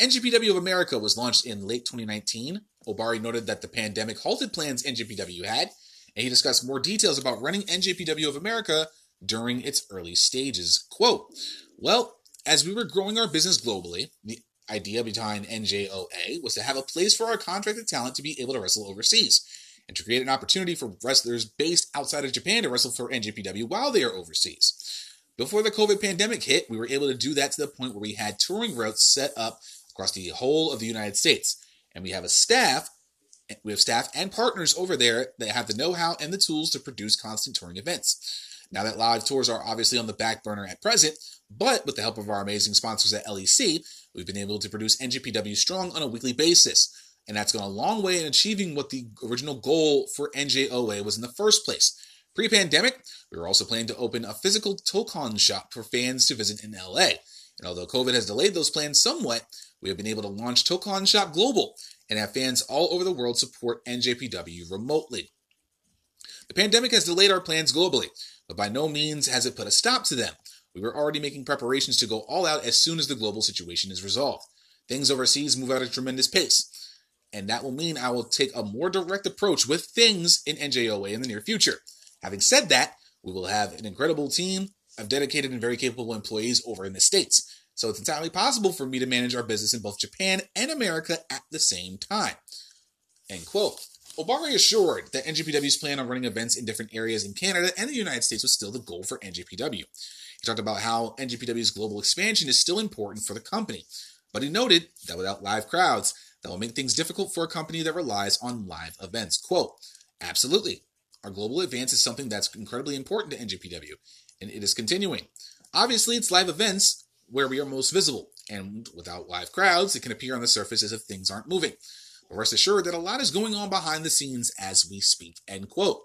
Speaker 1: NJPW of America was launched in late 2019. Ohbari noted that the pandemic halted plans NJPW had, and he discussed more details about running NJPW of America during its early stages. Quote, Well, as we were growing our business globally, the idea behind NJOA was to have a place for our contracted talent to be able to wrestle overseas and to create an opportunity for wrestlers based outside of Japan to wrestle for NJPW while they are overseas. Before the COVID pandemic hit, we were able to do that to the point where we had touring routes set up across the whole of the United States. And we have a staff, we have staff and partners over there that have the know-how and the tools to produce constant touring events. Now that live tours are obviously on the back burner at present, but with the help of our amazing sponsors at LEC, we've been able to produce NJPW Strong on a weekly basis. And that's gone a long way in achieving what the original goal for NJOA was in the first place. Pre pandemic, we were also planning to open a physical Tokon shop for fans to visit in LA. And although COVID has delayed those plans somewhat, we have been able to launch Tokon Shop Global and have fans all over the world support NJPW remotely. The pandemic has delayed our plans globally, but by no means has it put a stop to them. We were already making preparations to go all out as soon as the global situation is resolved. Things overseas move at a tremendous pace, and that will mean I will take a more direct approach with things in NJOA in the near future. Having said that, we will have an incredible team of dedicated and very capable employees over in the States. So it's entirely possible for me to manage our business in both Japan and America at the same time. End quote. Ohbari assured that NJPW's plan on running events in different areas in Canada and the United States was still the goal for NJPW. He talked about how NJPW's global expansion is still important for the company, but he noted that without live crowds, that will make things difficult for a company that relies on live events. Quote, absolutely. Our global advance is something that's incredibly important to NJPW, and it is continuing. Obviously, it's live events where we are most visible, and without live crowds, it can appear on the surface as if things aren't moving. But rest assured that a lot is going on behind the scenes as we speak. End quote.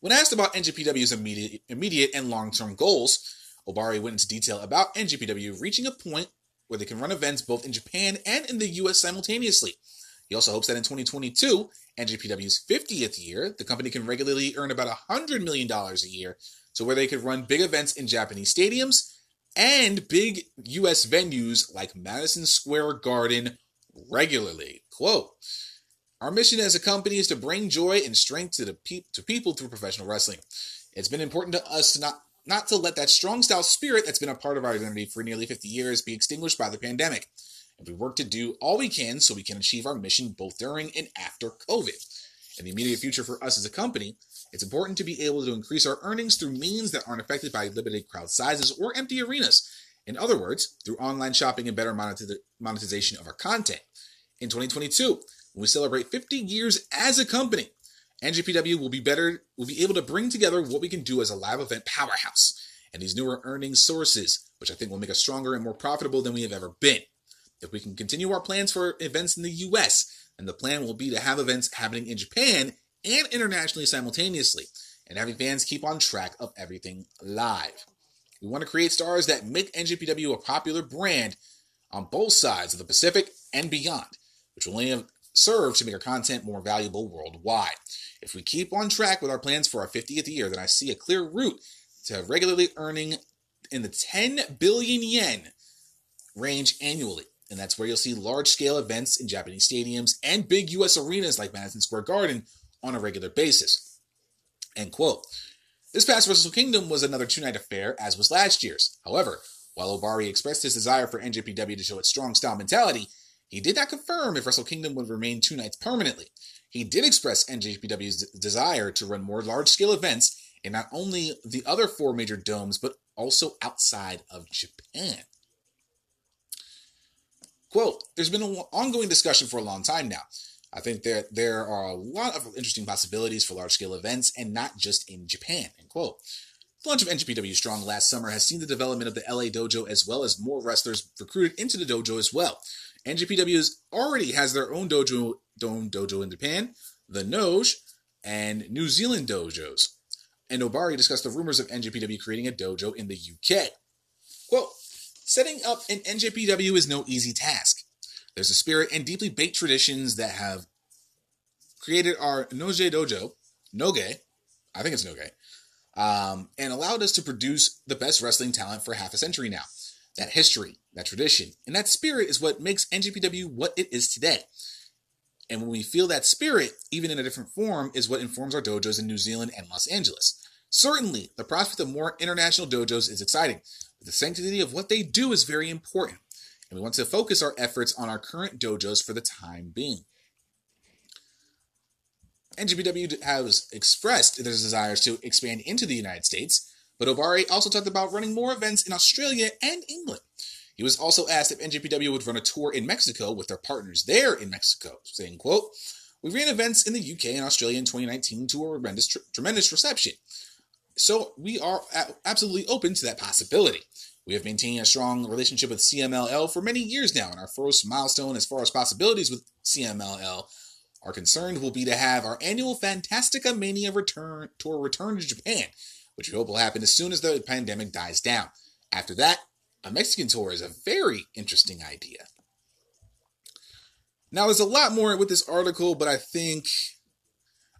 Speaker 1: When asked about NJPW's immediate, immediate and long term goals, Ohbari went into detail about NJPW reaching a point where they can run events both in Japan and in the US simultaneously. He also hopes that in 2022, NJPW's 50th year, the company can regularly earn about $100 million a year, so where they could run big events in Japanese stadiums and big US venues like Madison Square Garden regularly. Quote, our mission as a company is to bring joy and strength to the pe- to people through professional wrestling. It's been important to us to not not to let that strong style spirit that's been a part of our identity for nearly 50 years be extinguished by the pandemic. And we work to do all we can so we can achieve our mission both during and after COVID. In the immediate future for us as a company, it's important to be able to increase our earnings through means that aren't affected by limited crowd sizes or empty arenas. In other words, through online shopping and better monetization of our content. In 2022, when we celebrate 50 years as a company, NJPW will be better, will be able to bring together what we can do as a live event powerhouse and these newer earning sources, which I think will make us stronger and more profitable than we have ever been. If we can continue our plans for events in the US, and the plan will be to have events happening in Japan and internationally simultaneously, and having fans keep on track of everything live. We want to create stars that make NJPW a popular brand on both sides of the Pacific and beyond. which will only serve to make our content more valuable worldwide. If we keep on track with our plans for our 50th year, then I see a clear route to regularly earning in the 10 billion yen range annually. And that's where you'll see large scale events in Japanese stadiums and big US arenas like Madison Square Garden on a regular basis. End quote. This past Wrestle Kingdom was another two night affair, as was last year's. However, while Ohbari expressed his desire for NJPW to show its strong style mentality, he did not confirm if Wrestle Kingdom would remain two nights permanently. He did express NJPW's desire to run more large scale events in not only the other four major domes, but also outside of Japan. Quote, there's been an ongoing discussion for a long time now. I think there, there are a lot of interesting possibilities for large scale events and not just in Japan. End quote. The launch of NJPW Strong last summer has seen the development of the LA dojo as well as more wrestlers recruited into the dojo as well. NJPW already has their own dojo, dome dojo in Japan, the Noge, and New Zealand dojos. And Ohbari discussed the rumors of NJPW creating a dojo in the UK. Quote, setting up an NJPW is no easy task. There's a spirit and deeply baked traditions that have created our Noge Dojo, Noge, I think it's Noge, um, and allowed us to produce the best wrestling talent for half a century now. That history, that tradition, and that spirit is what makes NJPW what it is today. And when we feel that spirit, even in a different form, is what informs our dojos in New Zealand and Los Angeles. Certainly, the prospect of more international dojos is exciting, but the sanctity of what they do is very important, and we want to focus our efforts on our current dojos for the time being. NJPW has expressed their desires to expand into the United States, but Ohbari also talked about running more events in Australia and England. He was also asked if NJPW would run a tour in Mexico with their partners there in Mexico, saying, quote, We ran events in the UK and Australia in 2019 to a tremendous, tremendous reception. So we are absolutely open to that possibility. We have maintained a strong relationship with CMLL for many years now, and our first milestone as far as possibilities with CMLL are concerned will be to have our annual Fantastica Mania return tour return to Japan, which we hope will happen as soon as the pandemic dies down. After that, a Mexican tour is a very interesting idea. Now, there's a lot more with this article, but I think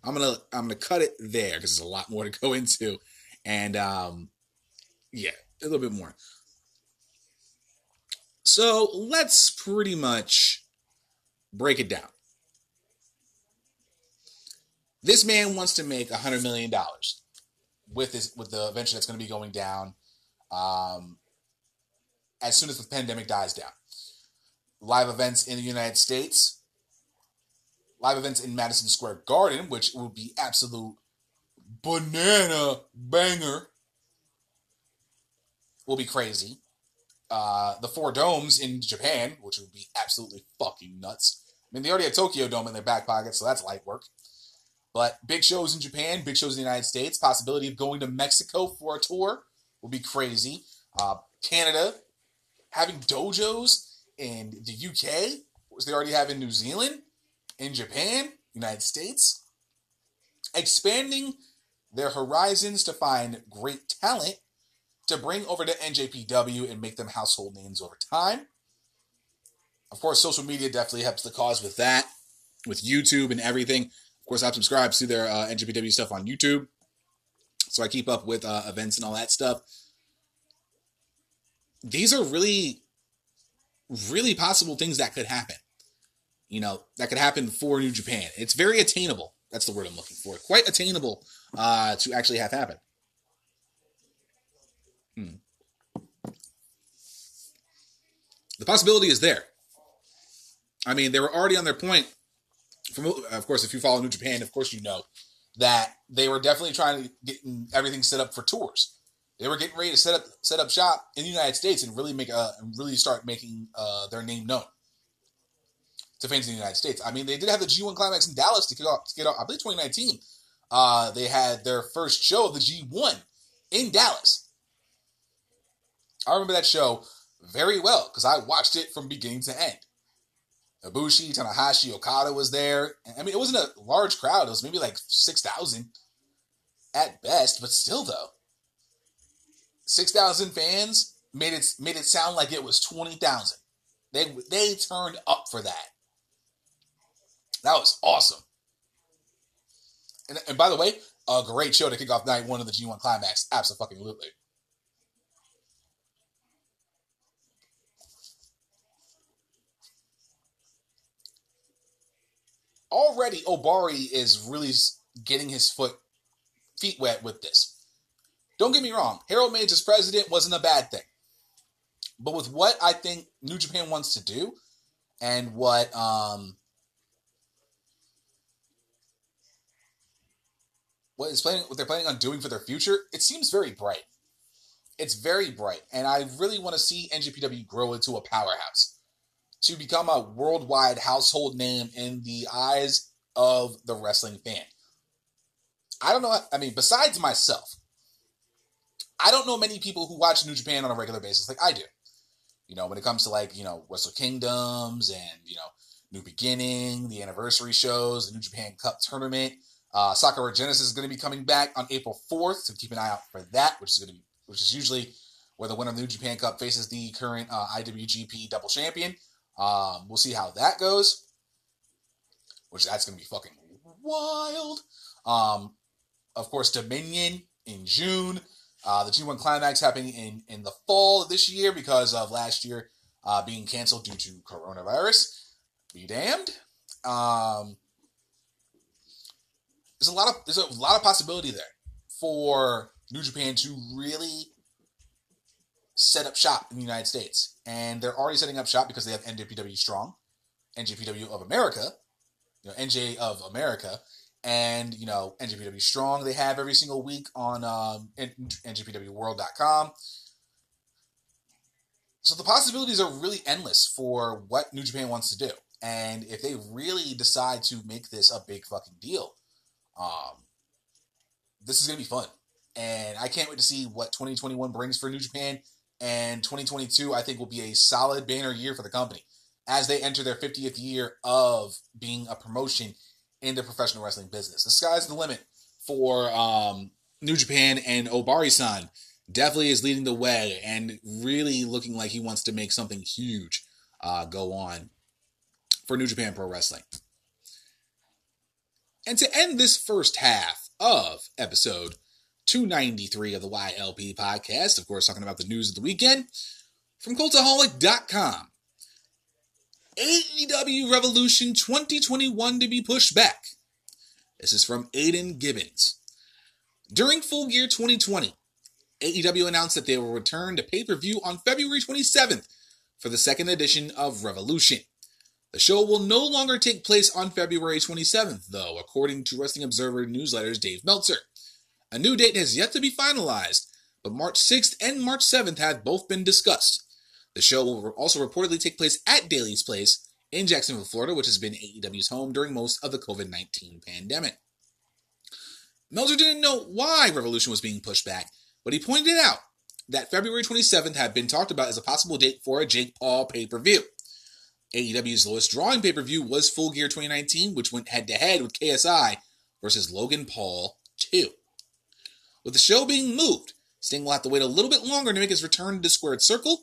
Speaker 1: I'm gonna I'm gonna cut it there because there's a lot more to go into, and um, yeah, a little bit more. So let's pretty much break it down. This man wants to make a hundred million dollars with this with the venture that's going to be going down um, as soon as the pandemic dies down. Live events in the United States, live events in Madison Square Garden, which will be absolute banana banger, will be crazy. Uh, the four domes in Japan, which would be absolutely fucking nuts. I mean, they already have Tokyo Dome in their back pocket, so that's light work. But big shows in Japan, big shows in the United States, possibility of going to Mexico for a tour will be crazy. Uh, Canada, having dojos in the UK, which they already have in New Zealand, in Japan, United States, expanding their horizons to find great talent to bring over to NJPW and make them household names over time. Of course, social media definitely helps the cause with that, with YouTube and everything. Of course, I've subscribed to their uh, NJPW stuff on YouTube, so I keep up with uh, events and all that stuff. These are really, really possible things that could happen. You know, that could happen for New Japan. It's very attainable. That's the word I'm looking for. Quite attainable uh, to actually have happen. The possibility is there. I mean, they were already on their point. From of course, if you follow New Japan, of course you know that they were definitely trying to get everything set up for tours. They were getting ready to set up set up shop in the United States and really make a and really start making uh, their name known to fans in the United States. I mean, they did have the G1 Climax in Dallas to get off. To get off I believe 2019. Uh, they had their first show of the G1 in Dallas. I remember that show very well because I watched it from beginning to end. Ibushi, Tanahashi, Okada was there. I mean, it wasn't a large crowd. It was maybe like 6,000 at best, but still though. 6,000 fans made it made it sound like it was 20,000. They they turned up for that. That was awesome. And, and by the way, a great show to kick off night one of the G1 Climax. Absolutely. Already, Ohbari is really getting his foot feet wet with this. Don't get me wrong, Harold Meij as president wasn't a bad thing. But with what I think New Japan wants to do and what um what is planning what they're planning on doing for their future, it seems very bright. It's very bright, and I really want to see NJPW grow into a powerhouse to become a worldwide household name in the eyes of the wrestling fan. I don't know. I mean, besides myself, I don't know many people who watch New Japan on a regular basis like I do. You know, when it comes to like, you know, Wrestle Kingdoms and, you know, New Beginning, the anniversary shows, the New Japan Cup tournament. Uh, Sakura Genesis is going to be coming back on April 4th, so keep an eye out for that, which is going to be, which is usually where the winner of the New Japan Cup faces the current uh, IWGP Double Champion. Um, we'll see how that goes, which that's going to be fucking wild. Um, of course, Dominion in June. Uh, the G1 Climax happening in, in the fall of this year because of last year uh, being canceled due to coronavirus. Be damned. Um, there's a lot of there's a lot of possibility there for New Japan to really set up shop in the United States, and they're already setting up shop because they have NJPW Strong, NJPW of America, you know NJ of America, and you know NJPW Strong they have every single week on um, NJPWWorld.com. So the possibilities are really endless for what New Japan wants to do, and if they really decide to make this a big fucking deal, um, this is gonna be fun, and I can't wait to see what 2021 brings for New Japan. And 2022, I think, will be a solid banner year for the company as they enter their 50th year of being a promotion in the professional wrestling business. The sky's the limit for um, New Japan and Ohbari-san. Definitely is leading the way and really looking like he wants to make something huge uh, go on for New Japan Pro Wrestling. And to end this first half of episode 293 of the YLP podcast, of course, talking about the news of the weekend, from Cultaholic.com. AEW Revolution 2021 to be pushed back. This is from Aiden Gibbons. During Full Gear 2020, AEW announced that they will return to pay per view on February 27th for the second edition of Revolution. The show will no longer take place on February 27th, though, according to Wrestling Observer Newsletter's Dave Meltzer. A new date has yet to be finalized, but March 6th and March 7th have both been discussed. The show will also reportedly take place at Daly's Place in Jacksonville, Florida, which has been AEW's home during most of the COVID 19 pandemic. Meltzer didn't know why Revolution was being pushed back, but he pointed out that February 27th had been talked about as a possible date for a Jake Paul pay per view. AEW's lowest drawing pay per view was Full Gear 2019, which went head to head with KSI versus Logan Paul 2. With the show being moved, Sting will have to wait a little bit longer to make his return to Squared Circle.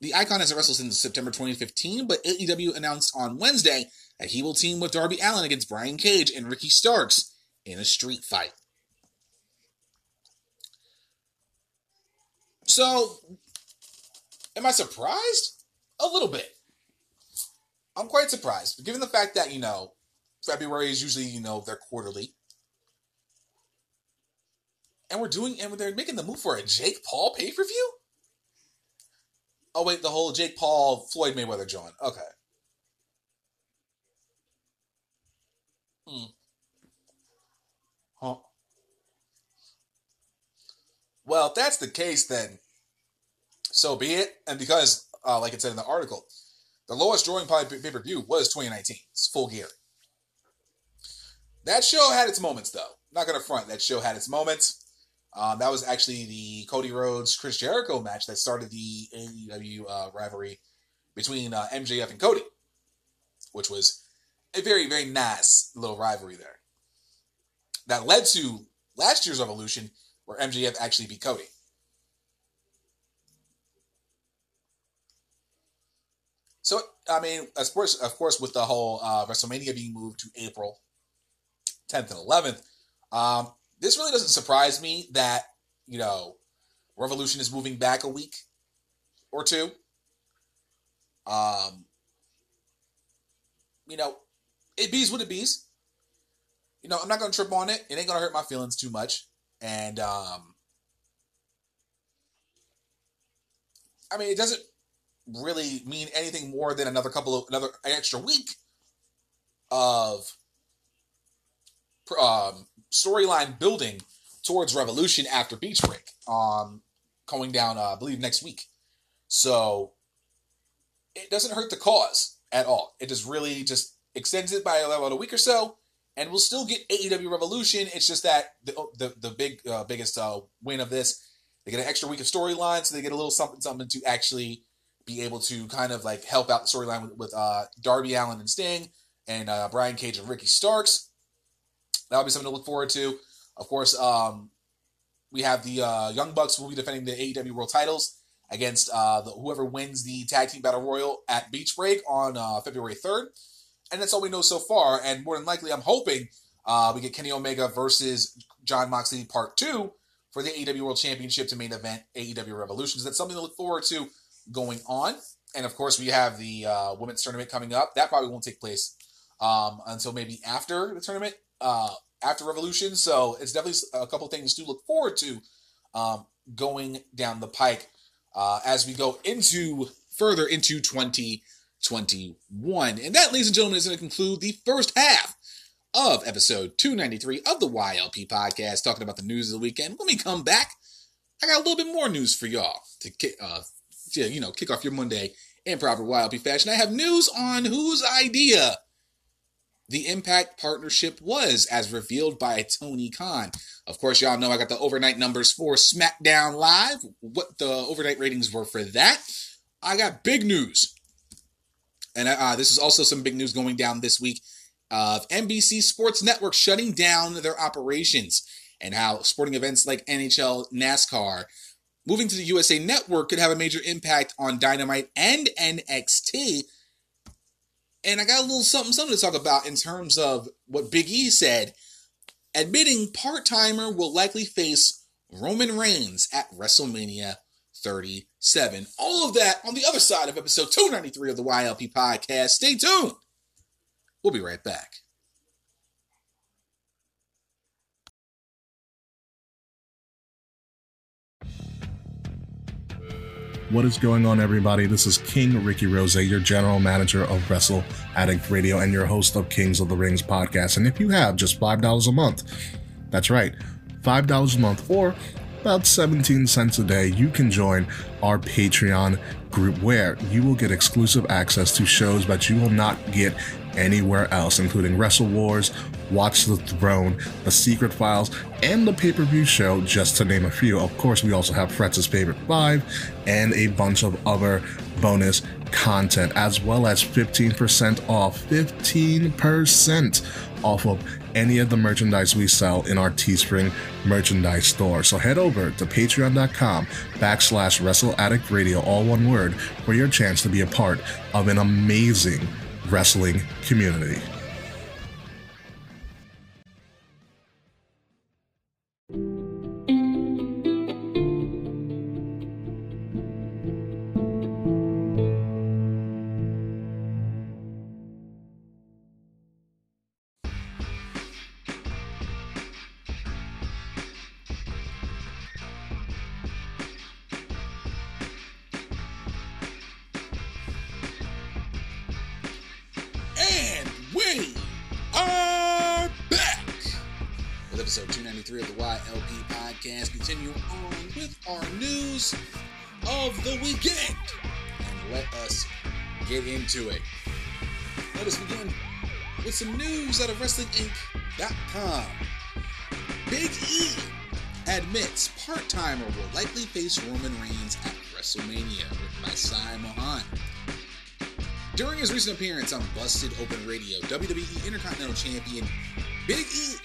Speaker 1: The Icon hasn't wrestled since September 2015, but AEW announced on Wednesday that he will team with Darby Allin against Brian Cage and Ricky Starks in a street fight. So, am I surprised? A little bit. I'm quite surprised, given the fact that, you know, February is usually, you know, their quarterly and we're doing and they're making the move for a Jake Paul pay per view. Oh wait, the whole Jake Paul Floyd Mayweather joint. Okay. Hmm. Huh. Well, if that's the case, then so be it. And because, uh, like it said in the article, the lowest drawing pay per view was 2019. It's full gear. That show had its moments, though. Not gonna front. That show had its moments. Um, that was actually the Cody Rhodes Chris Jericho match that started the AEW uh, rivalry between uh, MJF and Cody, which was a very very nice little rivalry there. That led to last year's Evolution, where MJF actually beat Cody. So I mean, of course, of course, with the whole uh, WrestleMania being moved to April 10th and 11th, um, this really doesn't surprise me that you know Revolution is moving back a week or two. Um, you know, it bees what it bees. You know, I'm not gonna trip on it. It ain't gonna hurt my feelings too much. And um, I mean, it doesn't really mean anything more than another couple of another extra week of um, storyline building towards Revolution after Beach Break, um, going down, uh, I believe, next week. So it doesn't hurt the cause at all. It just really just extends it by about a week or so, and we'll still get AEW Revolution. It's just that the the, the big uh, biggest uh, win of this, they get an extra week of storyline, so they get a little something something to actually be able to kind of like help out the storyline with, with uh, Darby Allin and Sting and uh, Brian Cage and Ricky Starks. That'll be something to look forward to. Of course, um, we have the uh, Young Bucks will be defending the AEW World Titles against uh, the, whoever wins the Tag Team Battle Royal at Beach Break on uh, February 3rd. And that's all we know so far. And more than likely, I'm hoping uh, we get Kenny Omega versus Jon Moxley Part 2 for the AEW World Championship to main event AEW Revolutions. That's something to look forward to going on. And of course, we have the uh, women's tournament coming up. That probably won't take place um, until maybe after the tournament, uh, after Revolution. So it's definitely a couple things to look forward to um, going down the pike uh, as we go into further into 2021. And that, ladies and gentlemen, is going to conclude the first half of episode 293 of the YLP podcast, talking about the news of the weekend. When we come back, I got a little bit more news for y'all to uh, to, you know, kick off your Monday in proper YLP fashion. I have news on whose idea the Impact partnership was, as revealed by Tony Khan. Of course, y'all know I got the overnight numbers for SmackDown Live, what the overnight ratings were for that. I got big news. And uh, this is also some big news going down this week of NBC Sports Network shutting down their operations and how sporting events like NHL, NASCAR, moving to the USA Network could have a major impact on Dynamite and NXT. And I got a little something, something to talk about in terms of what Big E said, admitting part timer will likely face Roman Reigns at WrestleMania 37. All of that on the other side of episode 293 of the YLP podcast. Stay tuned. We'll be right back.
Speaker 3: What is going on, everybody? This is King Ricky Rose, your general manager of Wrestle Addict Radio and your host of Kings of the Rings podcast. And if you have just $5 a month, that's right, $5 a month or about 17 cents a day, you can join our Patreon group where you will get exclusive access to shows that you will not get anywhere else, including Wrestle Wars, Watch the Throne, The Secret Files, and the pay per view show, just to name a few. Of course, we also have Fretz's Favorite 5 and a bunch of other bonus content, as well as 15% off. 15% off of any of the merchandise we sell in our Teespring merchandise store. So head over to patreon.com backslash wrestle addict radio, all one word, for your chance to be a part of an amazing wrestling community.
Speaker 1: Episode 293 of the YLP podcast. Continue on with our news of the weekend. And let us get into it. Let us begin with some news out of WrestlingInc.com. Big E admits part timer will likely face Roman Reigns at WrestleMania, with by Sai Mohan. During his recent appearance on Busted Open Radio, WWE Intercontinental Champion Big E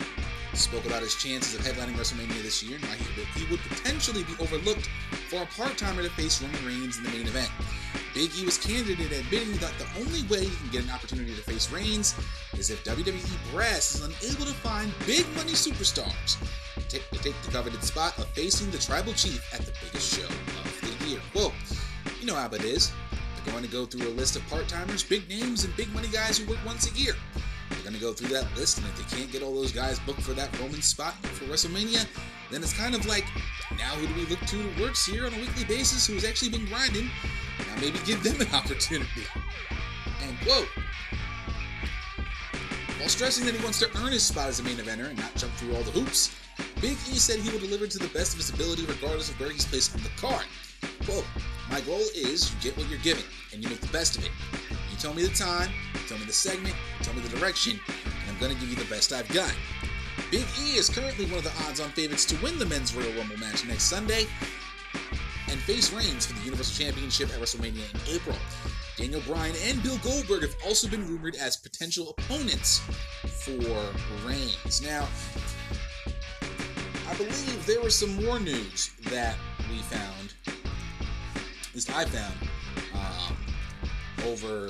Speaker 1: spoke about his chances of headlining WrestleMania this year and why he would, potentially be overlooked for a part-timer to face Roman Reigns in the main event. Big E was candid in admitting that the only way he can get an opportunity to face Reigns is if WWE brass is unable to find big money superstars to take, to take the coveted spot of facing the tribal chief at the biggest show of the year. Well, you know how it is. They're going to go through a list of part timers, big names, and big money guys who work once a year. Going to go through that list, and if they can't get all those guys booked for that Roman spot for WrestleMania, then it's kind of like, now who do we look to who works here on a weekly basis who's actually been grinding? Now maybe give them an opportunity. And quote. While stressing that he wants to earn his spot as a main eventer and not jump through all the hoops, Big E said he will deliver to the best of his ability regardless of where he's placed on the card. Quote, My goal is you get what you're given and you make the best of it. You tell me the time, tell me the segment, tell me the direction, and I'm going to give you the best I've got. Big E is currently one of the odds on favorites to win the men's Royal Rumble match next Sunday and face Reigns for the Universal Championship at WrestleMania in April. Daniel Bryan and Bill Goldberg have also been rumored as potential opponents for Reigns. Now, I believe there was some more news that we found, at least I found, um, over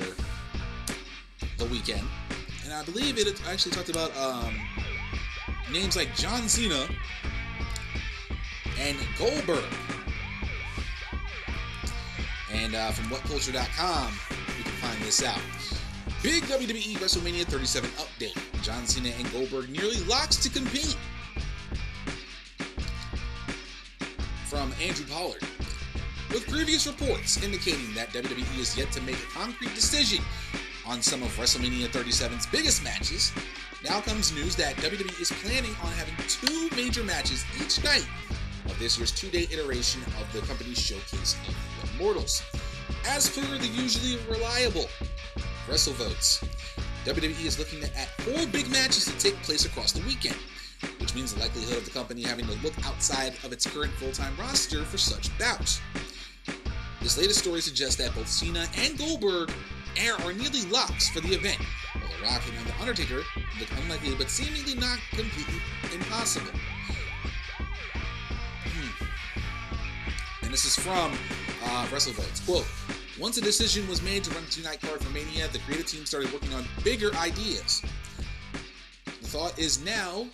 Speaker 1: the weekend. And I believe it actually talked about um, names like John Cena and Goldberg. And uh, from WhatCulture.com, you can find this out. Big WWE WrestleMania 37 update. John Cena and Goldberg nearly locks to compete. From Andrew Pollard. With previous reports indicating that WWE is yet to make a concrete decision on some of WrestleMania 37's biggest matches, now comes news that WWE is planning on having two major matches each night of this year's two-day iteration of the company's showcase of the Immortals. As per the usually reliable WrestleVotes, WWE is looking at four big matches to take place across the weekend, which means the likelihood of the company having to look outside of its current full-time roster for such bouts. This latest story suggests that both Cena and Goldberg are nearly locks for the event, while The Rock and The Undertaker look unlikely but seemingly not completely impossible. and this is from uh, WrestleVotes. Quote, once a decision was made to run a two-night card for Mania, the creative team started working on bigger ideas. The thought is now,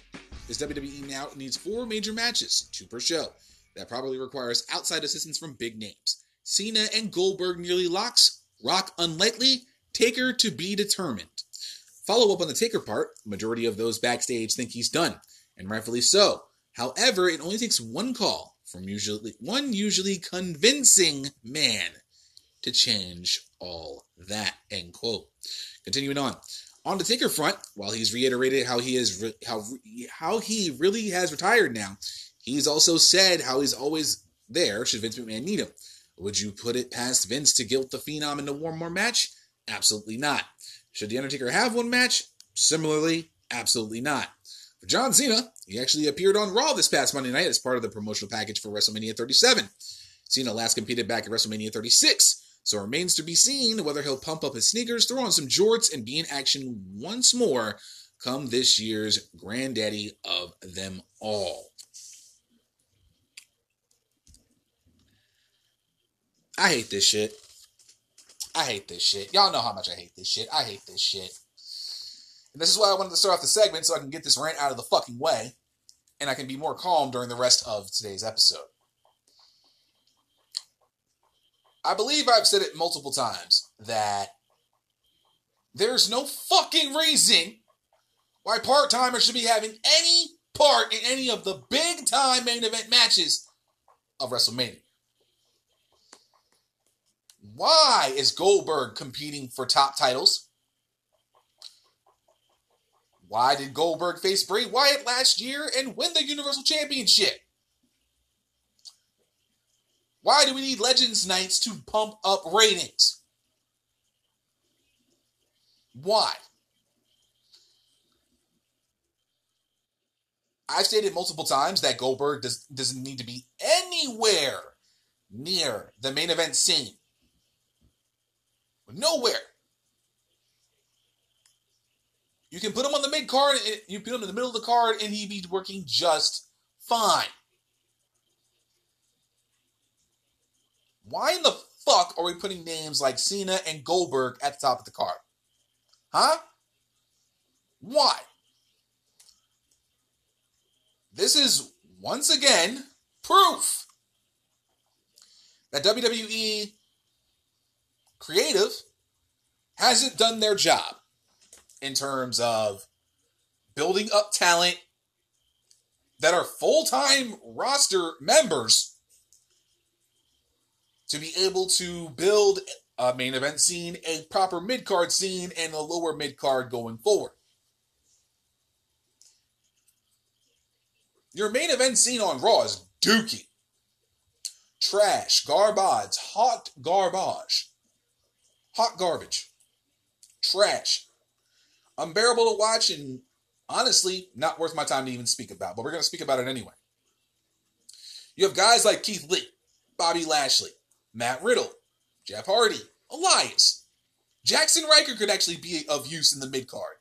Speaker 1: is WWE now needs four major matches, two per show. That probably requires outside assistance from big names. Cena and Goldberg nearly locks, Rock unlikely, Taker to be determined. Follow up on the Taker part, majority of those backstage think he's done, and rightfully so. However, it only takes one call from usually one usually convincing man to change all that. End quote. Continuing on. On the Taker front, while he's reiterated how he is re- how how he really has retired now, he's also said how he's always there should Vince McMahon need him. Would you put it past Vince to guilt the Phenom in the one more match? Absolutely not. Should The Undertaker have one match? Similarly, absolutely not. For John Cena, he actually appeared on Raw this past Monday night as part of the promotional package for WrestleMania 37. Cena last competed back at WrestleMania 36, so remains to be seen whether he'll pump up his sneakers, throw on some jorts, and be in action once more come this year's granddaddy of them all. I hate this shit. I hate this shit. Y'all know how much I hate this shit. I hate this shit. And this is why I wanted to start off the segment so I can get this rant out of the fucking way and I can be more calm during the rest of today's episode. I believe I've said it multiple times that there's no fucking reason why part timers should be having any part in any of the big time main event matches of WrestleMania. Why is Goldberg competing for top titles? Why did Goldberg face Bray Wyatt last year and win the Universal Championship? Why do we need Legends Nights to pump up ratings? Why? I've stated multiple times that Goldberg does, doesn't need to be anywhere near the main event scene. Nowhere. You can put him on the mid card, you put him in the middle of the card, and he'd be working just fine. Why in the fuck are we putting names like Cena and Goldberg at the top of the card? Huh? Why? This is once again proof that WWE creative hasn't done their job in terms of building up talent that are full time roster members to be able to build a main event scene, a proper mid card scene, and a lower mid card going forward. Your main event scene on Raw is dookie. Trash, garbage, hot garbage. Hot garbage. Trash. Unbearable to watch and honestly not worth my time to even speak about, but we're going to speak about it anyway. You have guys like Keith Lee, Bobby Lashley, Matt Riddle, Jeff Hardy, Elias. Jaxson Ryker could actually be of use in the mid card.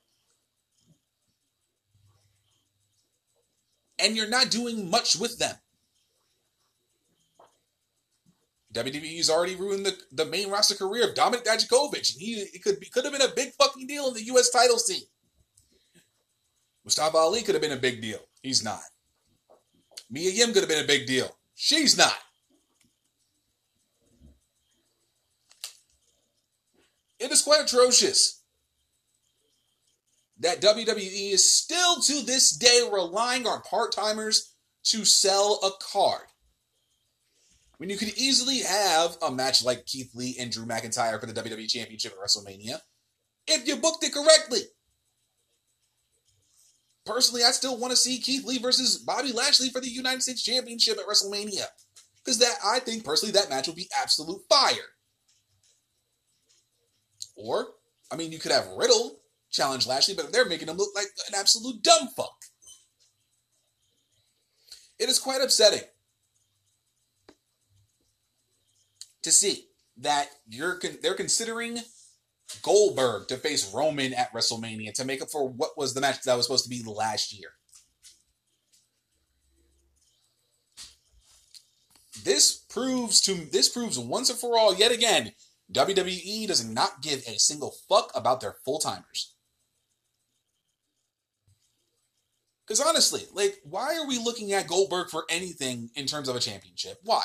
Speaker 1: And you're not doing much with them. WWE's already ruined the, the main roster career of Dominik Dijakovic. And he it could be could have been a big fucking deal in the US title scene. Mustafa Ali could have been a big deal. He's not. Mia Yim could have been a big deal. She's not. It is quite atrocious that WWE is still to this day relying on part timers to sell a card. When you could easily have a match like Keith Lee and Drew McIntyre for the WWE Championship at WrestleMania if you booked it correctly. Personally, I still want to see Keith Lee versus Bobby Lashley for the United States Championship at WrestleMania. Because that I think personally that match would be absolute fire. Or, I mean, you could have Riddle challenge Lashley, but they're making him look like an absolute dumb fuck. It is quite upsetting to see that you're con- they're considering Goldberg to face Roman at WrestleMania to make up for what was the match that was supposed to be last year. This proves to this proves once and for all yet again WWE does not give a single fuck about their full timers. Because honestly, like, why are we looking at Goldberg for anything in terms of a championship? Why?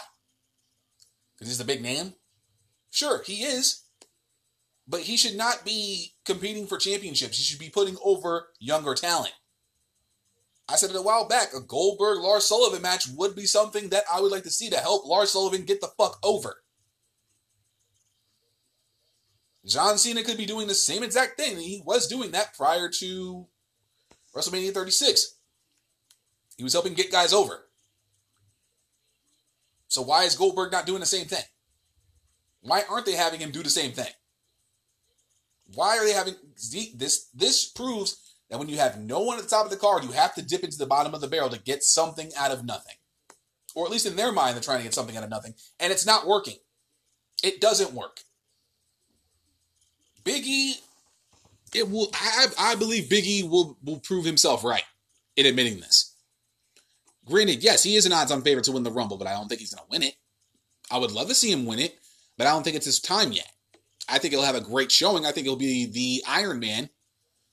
Speaker 1: Because he's the big name? Sure, he is. But he should not be competing for championships. He should be putting over younger talent. I said it a while back a Goldberg Lars Sullivan match would be something that I would like to see to help Lars Sullivan get the fuck over. John Cena could be doing the same exact thing. He was doing that prior to WrestleMania 36. He was helping get guys over. So why is Goldberg not doing the same thing? Why aren't they having him do the same thing? Why are they having this? This proves that when you have no one at the top of the card, you have to dip into the bottom of the barrel to get something out of nothing. Or at least in their mind, they're trying to get something out of nothing. And it's not working. It doesn't work. Biggie, it will I, I believe Biggie will, will prove himself right in admitting this. Granted, yes, he is an odds on favorite to win the Rumble, but I don't think he's going to win it. I would love to see him win it, but I don't think it's his time yet. I think he'll have a great showing. I think he'll be the Iron Man,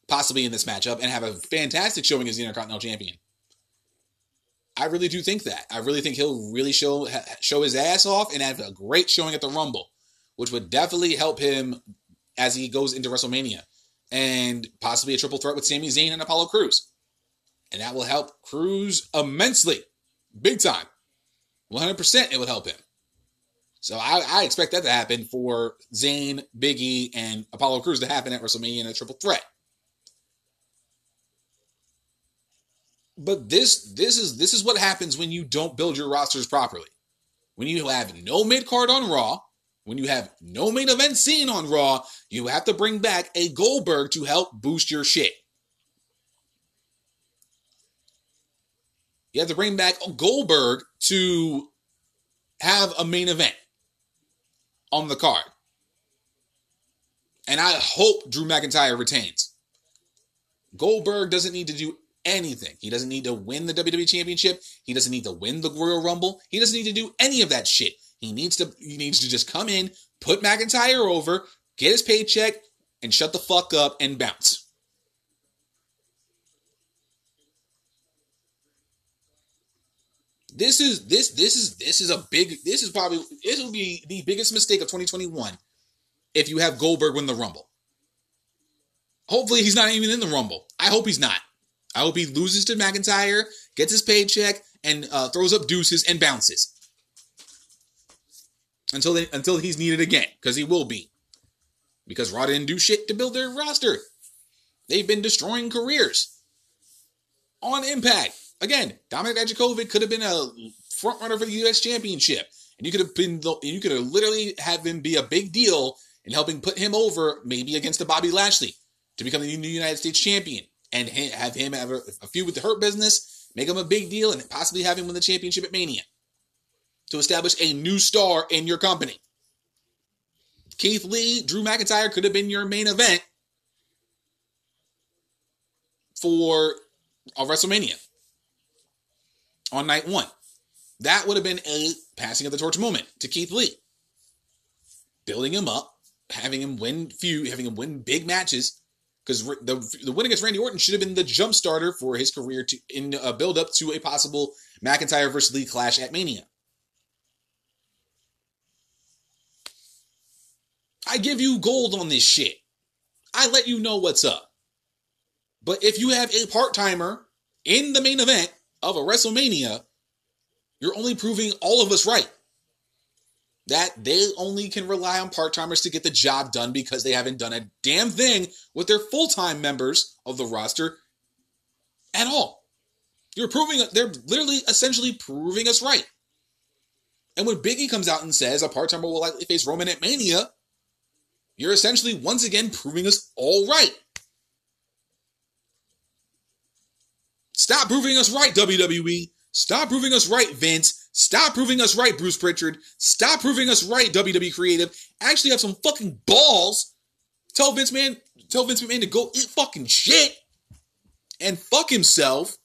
Speaker 1: possibly in this matchup, and have a fantastic showing as the Intercontinental Champion. I really do think that. I really think he'll really show show his ass off and have a great showing at the Rumble, which would definitely help him as he goes into WrestleMania, and possibly a triple threat with Sami Zayn and Apollo Crews, and that will help Crews immensely, big time, one hundred percent. It would help him. So I, I, expect that to happen for Zayn, Biggie, and Apollo Crews to happen at WrestleMania in a triple threat. But this this is this is what happens when you don't build your rosters properly. When you have no mid card on Raw, when you have no main event scene on Raw, you have to bring back a Goldberg to help boost your shit. You have to bring back Goldberg to have a main event on the card. And I hope Drew McIntyre retains. Goldberg doesn't need to do anything. He doesn't need to win the WWE Championship. He doesn't need to win the Royal Rumble. He doesn't need to do any of that shit. He needs to he needs to just come in, put McIntyre over, get his paycheck, and shut the fuck up and bounce. This is this this is this is a big this is probably this will be the biggest mistake of 2021 if you have Goldberg win the Rumble. Hopefully he's not even in the Rumble. I hope he's not. I hope he loses to McIntyre, gets his paycheck, and uh, throws up deuces and bounces until they, until he's needed again because he will be because Raw didn't do shit to build their roster. They've been destroying careers on Impact. Again, Dominik Dijakovic could have been a front runner for the U.S. Championship, and you could have been you could have literally have him be a big deal in helping put him over, maybe against the Bobby Lashley, to become the new United States champion, and have him have a, a feud with the Hurt Business, make him a big deal, and possibly have him win the championship at Mania to establish a new star in your company. Keith Lee, Drew McIntyre could have been your main event for a WrestleMania on night one. That would have been a passing of the torch moment to Keith Lee. Building him up, having him win few, having him win big matches, because the the win against Randy Orton should have been the jump starter for his career to in a build up to a possible McIntyre versus Lee clash at Mania. I give you gold on this shit. I let you know what's up. But if you have a part timer in the main event of a WrestleMania, you're only proving all of us right. That they only can rely on part timers to get the job done because they haven't done a damn thing with their full time members of the roster at all. You're proving, they're literally essentially proving us right. And when Biggie comes out and says a part timer will likely face Roman at Mania, you're essentially once again proving us all right. Stop proving us right, WWE. Stop proving us right, Vince. Stop proving us right, Bruce Pritchard. Stop proving us right, WWE Creative. Actually have some fucking balls. Tell Vince man, tell Vince McMahon to go eat fucking shit and fuck himself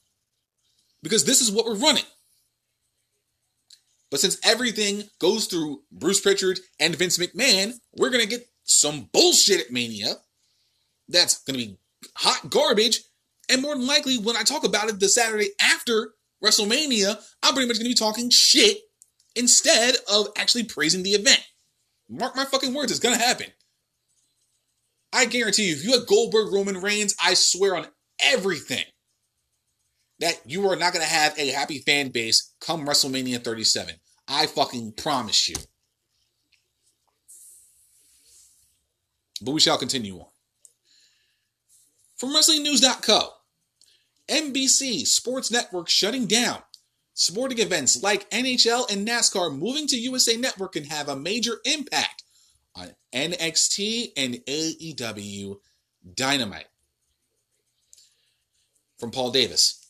Speaker 1: because this is what we're running. But since everything goes through Bruce Pritchard and Vince McMahon, we're to get some bullshit at Mania that's to be hot garbage. And more than likely, when I talk about it the Saturday after WrestleMania, I'm pretty much going to be talking shit instead of actually praising the event. Mark my fucking words, it's going to happen. I guarantee you, if you had Goldberg, Roman Reigns, I swear on everything that you are not going to have a happy fan base come WrestleMania 37. I fucking promise you. But we shall continue on. From WrestlingNews.co, NBC Sports Network shutting down. Sporting events like NHL and NASCAR moving to USA Network can have a major impact on NXT and AEW Dynamite. From Paul Davis.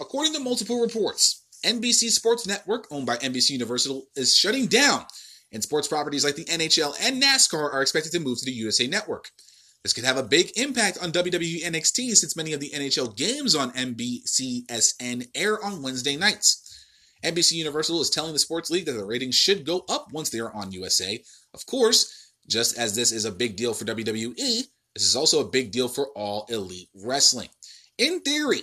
Speaker 1: According to multiple reports, NBC Sports Network, owned by NBC Universal, is shutting down and sports properties like the NHL and NASCAR are expected to move to the USA Network. This could have a big impact on WWE NXT since many of the NHL games on NBCSN air on Wednesday nights. NBC Universal is telling the Sports League that the ratings should go up once they are on USA. Of course, just as this is a big deal for WWE, this is also a big deal for all elite wrestling. In theory,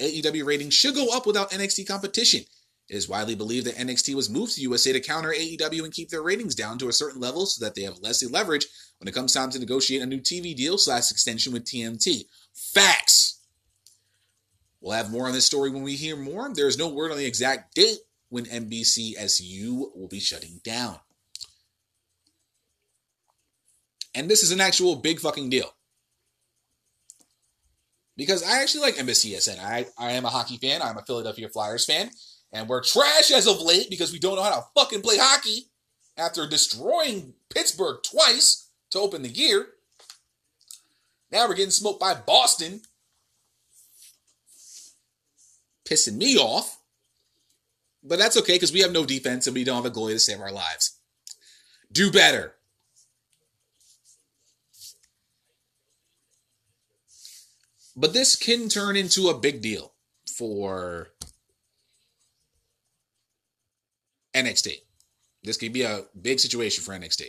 Speaker 1: AEW ratings should go up without NXT competition. It is widely believed that NXT was moved to USA to counter AEW and keep their ratings down to a certain level so that they have less leverage when it comes time to negotiate a new TV deal slash extension with TNT. Facts! We'll have more on this story when we hear more. There is no word on the exact date when NBCSN will be shutting down. And this is an actual big fucking deal. Because I actually like NBCSN. I, I am a hockey fan. I'm a Philadelphia Flyers fan. And we're trash as of late because we don't know how to fucking play hockey after destroying Pittsburgh twice to open the year. Now we're getting smoked by Boston. Pissing me off. But that's okay because we have no defense and we don't have a goalie to save our lives. Do better. But this can turn into a big deal for NXT. This could be a big situation for NXT.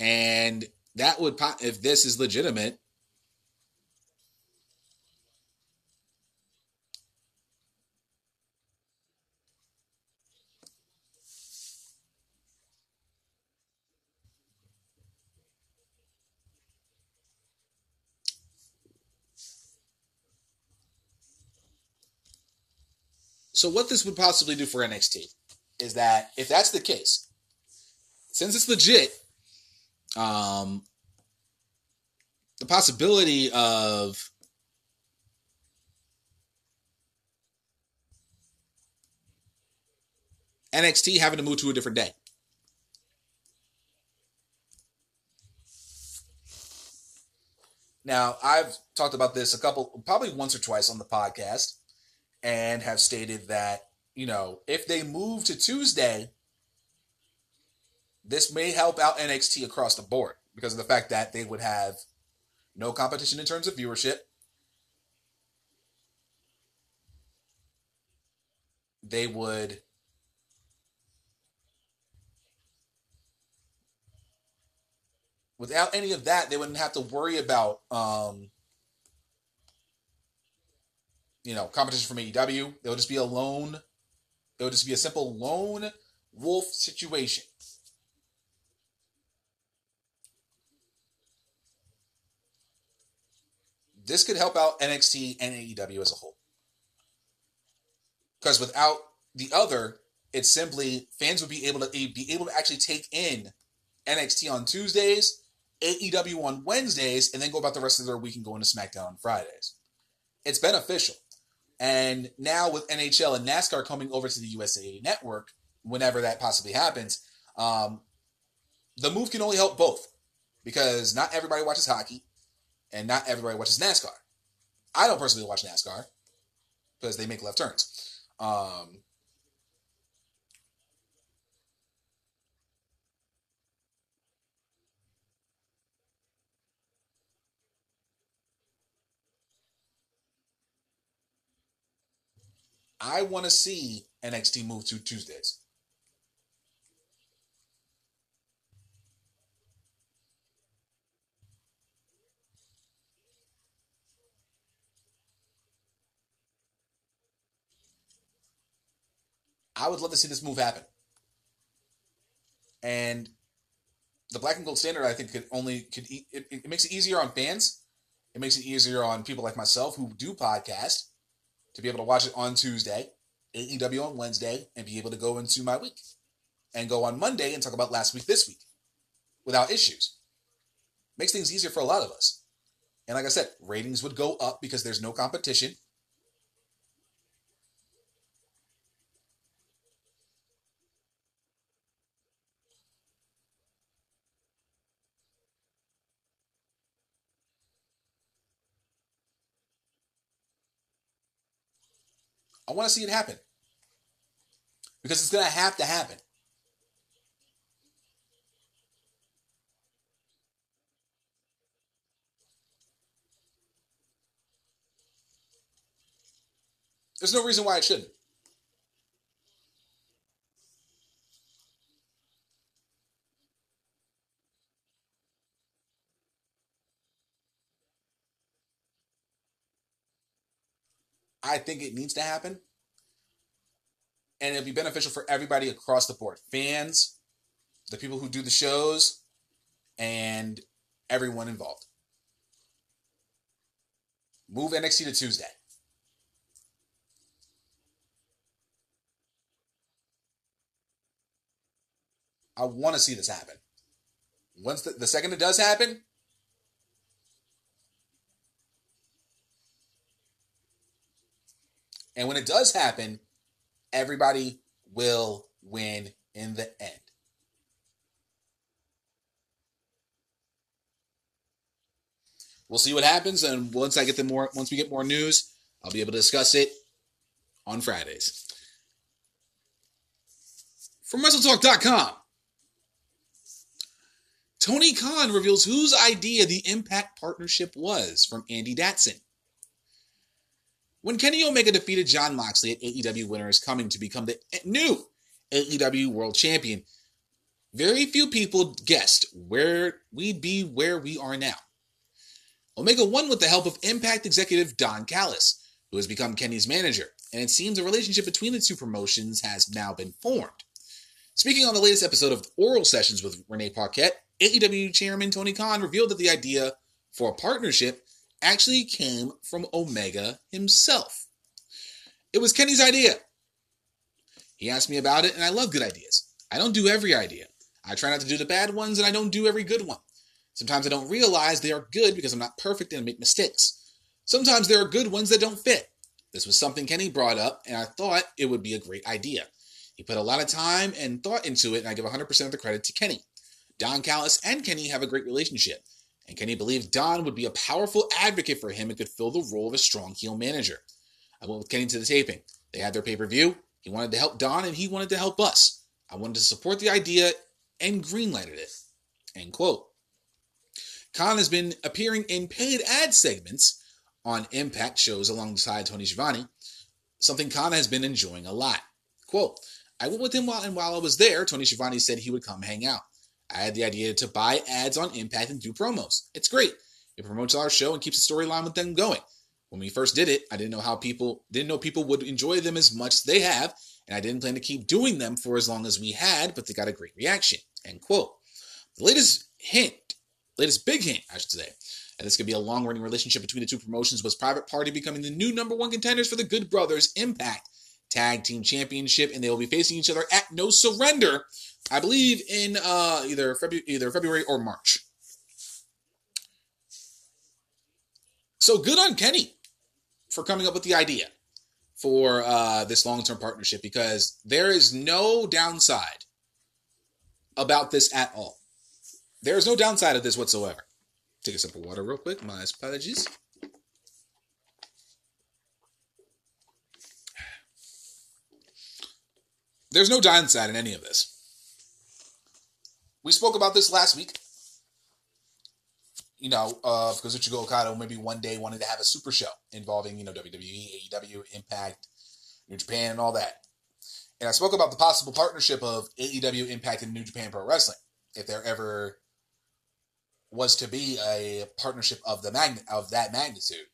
Speaker 1: And that would, if this is legitimate, So what this would possibly do for NXT is that if that's the case, since it's legit, um, the possibility of NXT having to move to a different day. Now, I've talked about this a couple, probably once or twice on the podcast and have stated that, you know, if they move to Tuesday, this may help out NXT across the board because of the fact that they would have no competition in terms of viewership. They would without any of that, they wouldn't have to worry about um, you know, competition from AEW. Would just be a lone, it would just be a simple lone wolf situation. This could help out NXT and AEW as a whole. Because without the other, it's simply fans would be able to eh, be able to actually take in NXT on Tuesdays, AEW on Wednesdays, and then go about the rest of their week and go into SmackDown on Fridays. It's beneficial. And now with NHL and NASCAR coming over to the USA Network, whenever that possibly happens, um, the move can only help both because not everybody watches hockey and not everybody watches NASCAR. I don't personally watch NASCAR because they make left turns. Um, I want to see NXT move to Tuesdays. I would love to see this move happen. And the black and gold standard, I think, could only could it, it makes it easier on fans. It makes it easier on people like myself who do podcast to be able to watch it on Tuesday, AEW on Wednesday, and be able to go into my week and go on Monday and talk about last week this week without issues. Makes things easier for a lot of us. And like I said, ratings would go up because there's no competition. I want to see it happen. Because it's going to have to happen. There's no reason why it shouldn't. I think it needs to happen. And it'll be beneficial for everybody across the board fans, the people who do the shows, and everyone involved. Move NXT to Tuesday. I want to see this happen. Once the, the second it does happen, And when it does happen, everybody will win in the end. We'll see what happens, and once I get the more, once we get more news, I'll be able to discuss it on Fridays. From WrestleTalk.com, Tony Khan reveals whose idea the Impact partnership was from Andy Datson. When Kenny Omega defeated Jon Moxley at AEW Winter is Coming to become the new AEW World Champion. Very few people guessed where we'd be where we are now. Omega won with the help of Impact executive Don Callis, who has become Kenny's manager, and it seems a relationship between the two promotions has now been formed. Speaking on the latest episode of Oral Sessions with Renee Paquette, AEW chairman Tony Khan revealed that the idea for a partnership actually came from Omega himself. It was Kenny's idea. He asked me about it, and I love good ideas. I don't do every idea. I try not to do the bad ones, and I don't do every good one. Sometimes I don't realize they are good because I'm not perfect and I make mistakes. Sometimes there are good ones that don't fit. This was something Kenny brought up, and I thought it would be a great idea. He put a lot of time and thought into it, and I give 100% of the credit to Kenny. Don Callis and Kenny have a great relationship, and Kenny believed Don would be a powerful advocate for him and could fill the role of a strong heel manager. I went with Kenny to the taping. They had their pay per view. He wanted to help Don, and he wanted to help us. I wanted to support the idea and greenlighted it. End quote. Khan has been appearing in paid ad segments on Impact shows alongside Tony Schiavone, something Khan has been enjoying a lot. Quote, I went with him while, and while I was there, Tony Schiavone said he would come hang out. I had the idea to buy ads on Impact and do promos. It's great. It promotes our show and keeps the storyline with them going. When we first did it, I didn't know how people didn't know people would enjoy them as much as they have, and I didn't plan to keep doing them for as long as we had, but they got a great reaction. End quote. The latest hint, latest big hint, I should say, and this could be a long running relationship between the two promotions was Private Party becoming the new number one contenders for the Good Brothers Impact Tag Team Championship, and they will be facing each other at No Surrender, I believe in uh, either February, either February or March. So good on Kenny for coming up with the idea for uh, this long term partnership because there is no downside about this at all. There is no downside of this whatsoever. Take a sip of water real quick. My apologies. There's no downside in any of this. We spoke about this last week. You know, uh, because Ichigo Okada maybe one day wanted to have a super show involving, you know, WWE, AEW, Impact, New Japan, and all that. And I spoke about the possible partnership of AEW, Impact, and New Japan Pro Wrestling. If there ever was to be a partnership of the magn- of that magnitude.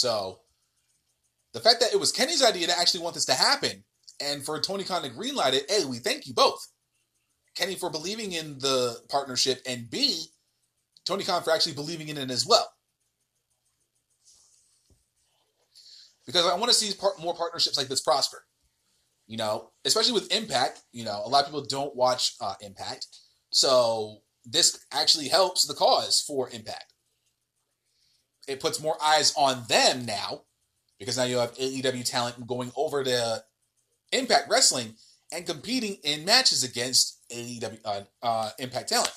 Speaker 1: So, the fact that it was Kenny's idea to actually want this to happen, and for Tony Khan to greenlight it, A, we thank you both. Kenny for believing in the partnership, and B, Tony Khan for actually believing in it as well. Because I want to see more partnerships like this prosper. You know, especially with Impact, you know, a lot of people don't watch uh, Impact. So this actually helps the cause for Impact. It puts more eyes on them now because now you have AEW talent going over to Impact Wrestling and competing in matches against AEW uh, uh, Impact talent.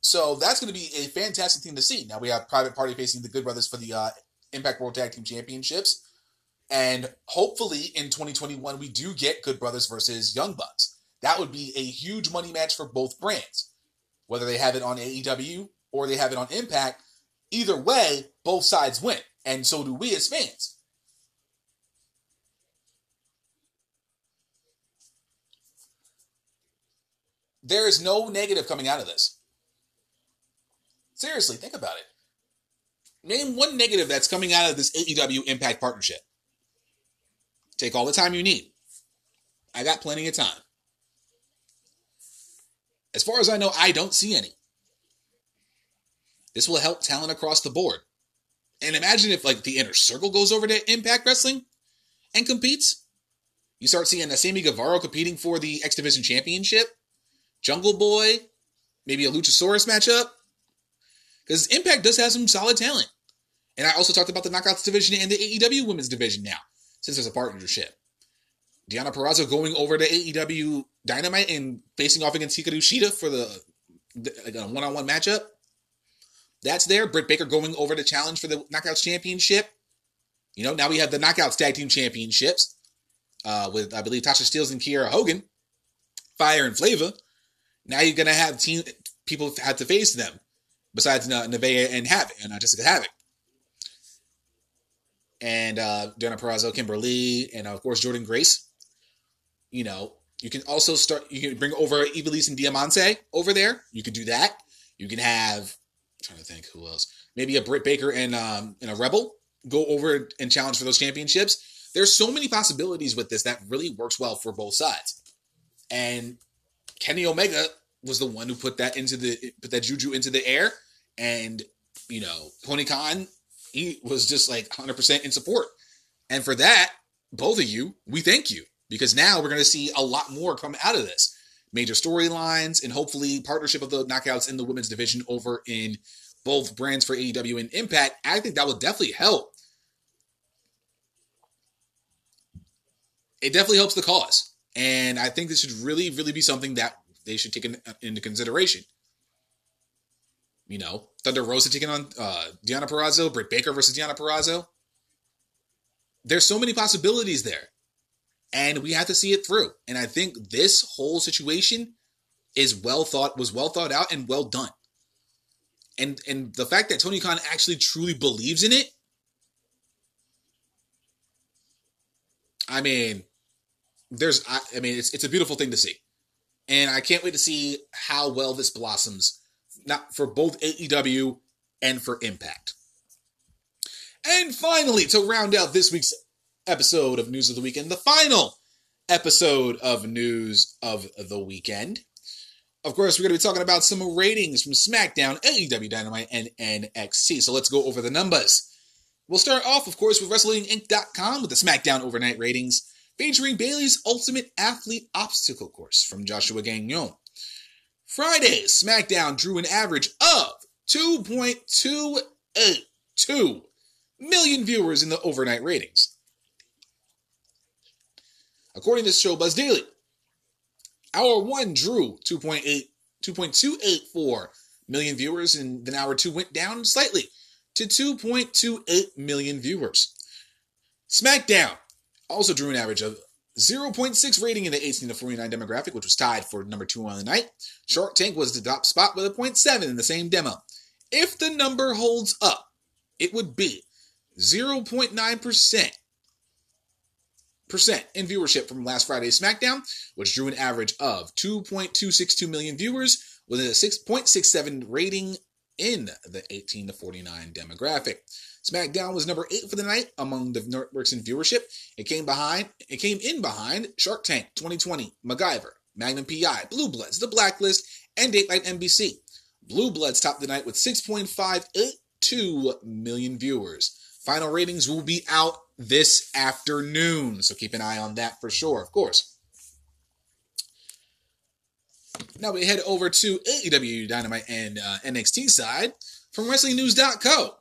Speaker 1: So that's going to be a fantastic thing to see. Now we have Private Party facing the Good Brothers for the uh, Impact World Tag Team Championships. And hopefully in 2021, we do get Good Brothers versus Young Bucks. That would be a huge money match for both brands. Whether they have it on AEW or they have it on Impact, either way, both sides win. And so do we as fans. There is no negative coming out of this. Seriously, think about it. Name one negative that's coming out of this AEW Impact partnership. Take all the time you need. I got plenty of time. As far as I know, I don't see any. This will help talent across the board. And imagine if like the inner circle goes over to Impact Wrestling and competes. You start seeing Sammy Guevara competing for the X Division Championship, Jungle Boy, maybe a Luchasaurus matchup. Because Impact does have some solid talent. And I also talked about the Knockouts division and the AEW Women's division now, since there's a partnership. Deonna Purrazzo going over to AEW Dynamite and facing off against Hikaru Shida for the, the like a one-on-one matchup. That's there. Britt Baker going over to challenge for the Knockouts Championship. You know, now we have the Knockouts Tag Team Championships uh, with, I believe, Tasha Steelz and Kiera Hogan, Fire and Flavor. Now you're gonna have team people have to face them besides uh, Nevaeh and Havoc, and uh, Jessica Havoc. And uh, Deonna Purrazzo, Kimberly, and of course Jordynne Grace. You know, you can also start. You can bring over Ivelisse and Diamante over there. You can do that. You can have. Trying to think who else. Maybe a Britt Baker and um and a Rebel go over and challenge for those championships. There's so many possibilities with this that really works well for both sides. And Kenny Omega was the one who put that into the put that juju into the air, and you know Tony Khan he was just like 100% in support. And for that, both of you, we thank you because now we're going to see a lot more come out of this. Major storylines and hopefully partnership of the knockouts in the women's division over in both brands for AEW and Impact. I think that will definitely help. It definitely helps the cause. And I think this should really, really be something that they should take in, into consideration. You know, Thunder Rosa taking on uh, Deonna Purrazzo, Britt Baker versus Deonna Purrazzo. There's so many possibilities there, and we have to see it through. And I think this whole situation is well thought, was well thought out, and well done. And and the fact that Tony Khan actually truly believes in it, I mean, there's, I, I mean, it's it's a beautiful thing to see, and I can't wait to see how well this blossoms not for both AEW and for Impact. And finally, to round out this week's episode of News of the Weekend, the final episode of News of the Weekend. Of course, we're going to be talking about some ratings from SmackDown, AEW Dynamite, and NXT. So let's go over the numbers. We'll start off, of course, with WrestlingInc.com with the SmackDown overnight ratings, featuring Bayley's Ultimate Athlete Obstacle Course from Joshua Gagnon. Friday, SmackDown drew an average of 2.282 million viewers in the overnight ratings. According to Showbuzz Daily, Hour 1 drew 2.8 2.284 million viewers, and then Hour 2 went down slightly to 2.28 million viewers. SmackDown also drew an average of 0.6 rating in the 18 to 49 demographic, which was tied for number two on the night. Shark Tank was the top spot with a 0.7 in the same demo. If the number holds up, it would be 0.9% in viewership from last Friday's SmackDown, which drew an average of 2.262 million viewers with a 6.67 rating in the 18 to 49 demographic. SmackDown was number eight for the night among the networks in viewership. It came behind, it came in behind Shark Tank 2020, MacGyver, Magnum PI, Blue Bloods, The Blacklist, and Dateline NBC. Blue Bloods topped the night with 6.582 million viewers. Final ratings will be out this afternoon, so keep an eye on that for sure, of course. Now we head over to AEW Dynamite and uh, NXT side from WrestlingNews.co.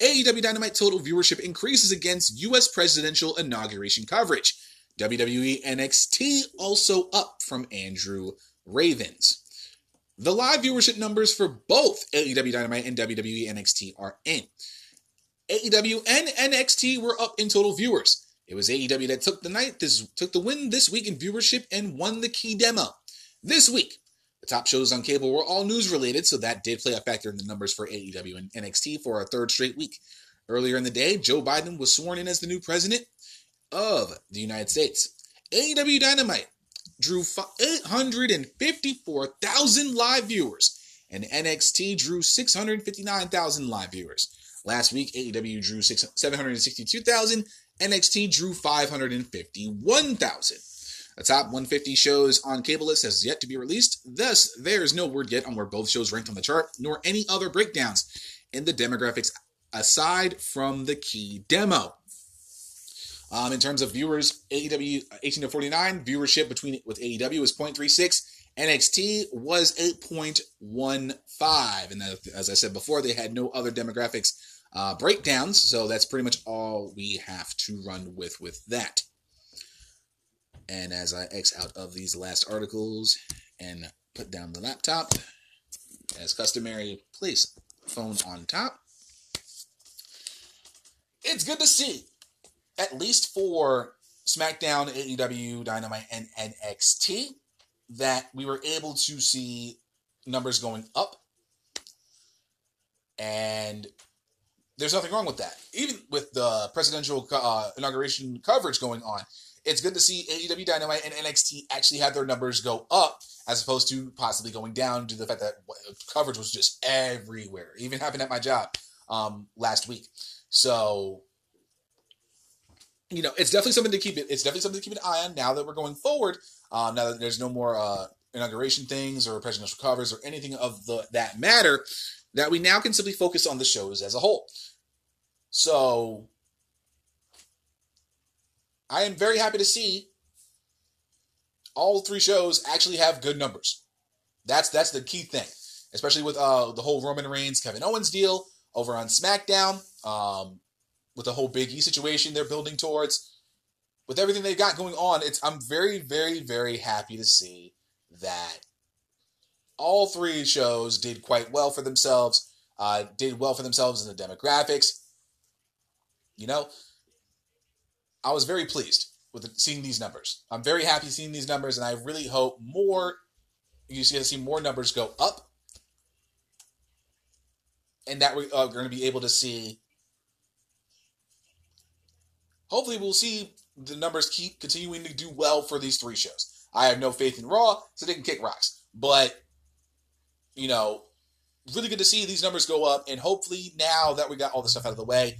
Speaker 1: AEW Dynamite total viewership increases against U.S. presidential inauguration coverage. WWE NXT also up from Andrew Ravens. The live viewership numbers for both AEW Dynamite and WWE NXT are in. AEW and NXT were up in total viewers. It was AEW that took the night this took the win this week in viewership and won the key demo. This week, the top shows on cable were all news related, so that did play a factor in the numbers for AEW and NXT for a third straight week. Earlier in the day, Joe Biden was sworn in as the new president of the United States. AEW Dynamite drew 854,000 live viewers, and NXT drew 659,000 live viewers. Last week, AEW drew 762,000, NXT drew 551,000. The top 150 shows on cable list has yet to be released, thus, there is no word yet on where both shows ranked on the chart, nor any other breakdowns in the demographics aside from the key demo. Um, in terms of viewers, AEW 18 to 49 viewership between with AEW was 0.36. NXT was 8.15, and as I said before, they had no other demographics uh, breakdowns, so that's pretty much all we have to run with with that. And as I X out of these last articles and put down the laptop, as customary, place phone on top. It's good to see, at least for SmackDown, AEW, Dynamite, and NXT, that we were able to see numbers going up. And there's nothing wrong with that. Even with the presidential uh, inauguration coverage going on, it's good to see AEW Dynamite and NXT actually have their numbers go up as opposed to possibly going down due to the fact that coverage was just everywhere. Even happened at my job um, last week. So, you know, it's definitely something to keep it. It's definitely something to keep an eye on now that we're going forward. Um, now that there's no more uh, inauguration things or presidential covers or anything of the that matter, that we now can simply focus on the shows as a whole. So I am very happy to see all three shows actually have good numbers. That's that's the key thing, especially with uh, the whole Roman Reigns Kevin Owens deal over on SmackDown, um, with the whole Big E situation they're building towards. With everything they've got going on, it's I'm very very very happy to see that all three shows did quite well for themselves. Uh, did well for themselves in the demographics. You know, I was very pleased with seeing these numbers. I'm very happy seeing these numbers, and I really hope more. You see, see more numbers go up, and that we are going to be able to see. Hopefully, we'll see the numbers keep continuing to do well for these three shows. I have no faith in Raw, so they can kick rocks. But you know, really good to see these numbers go up, and hopefully now that we got all the stuff out of the way,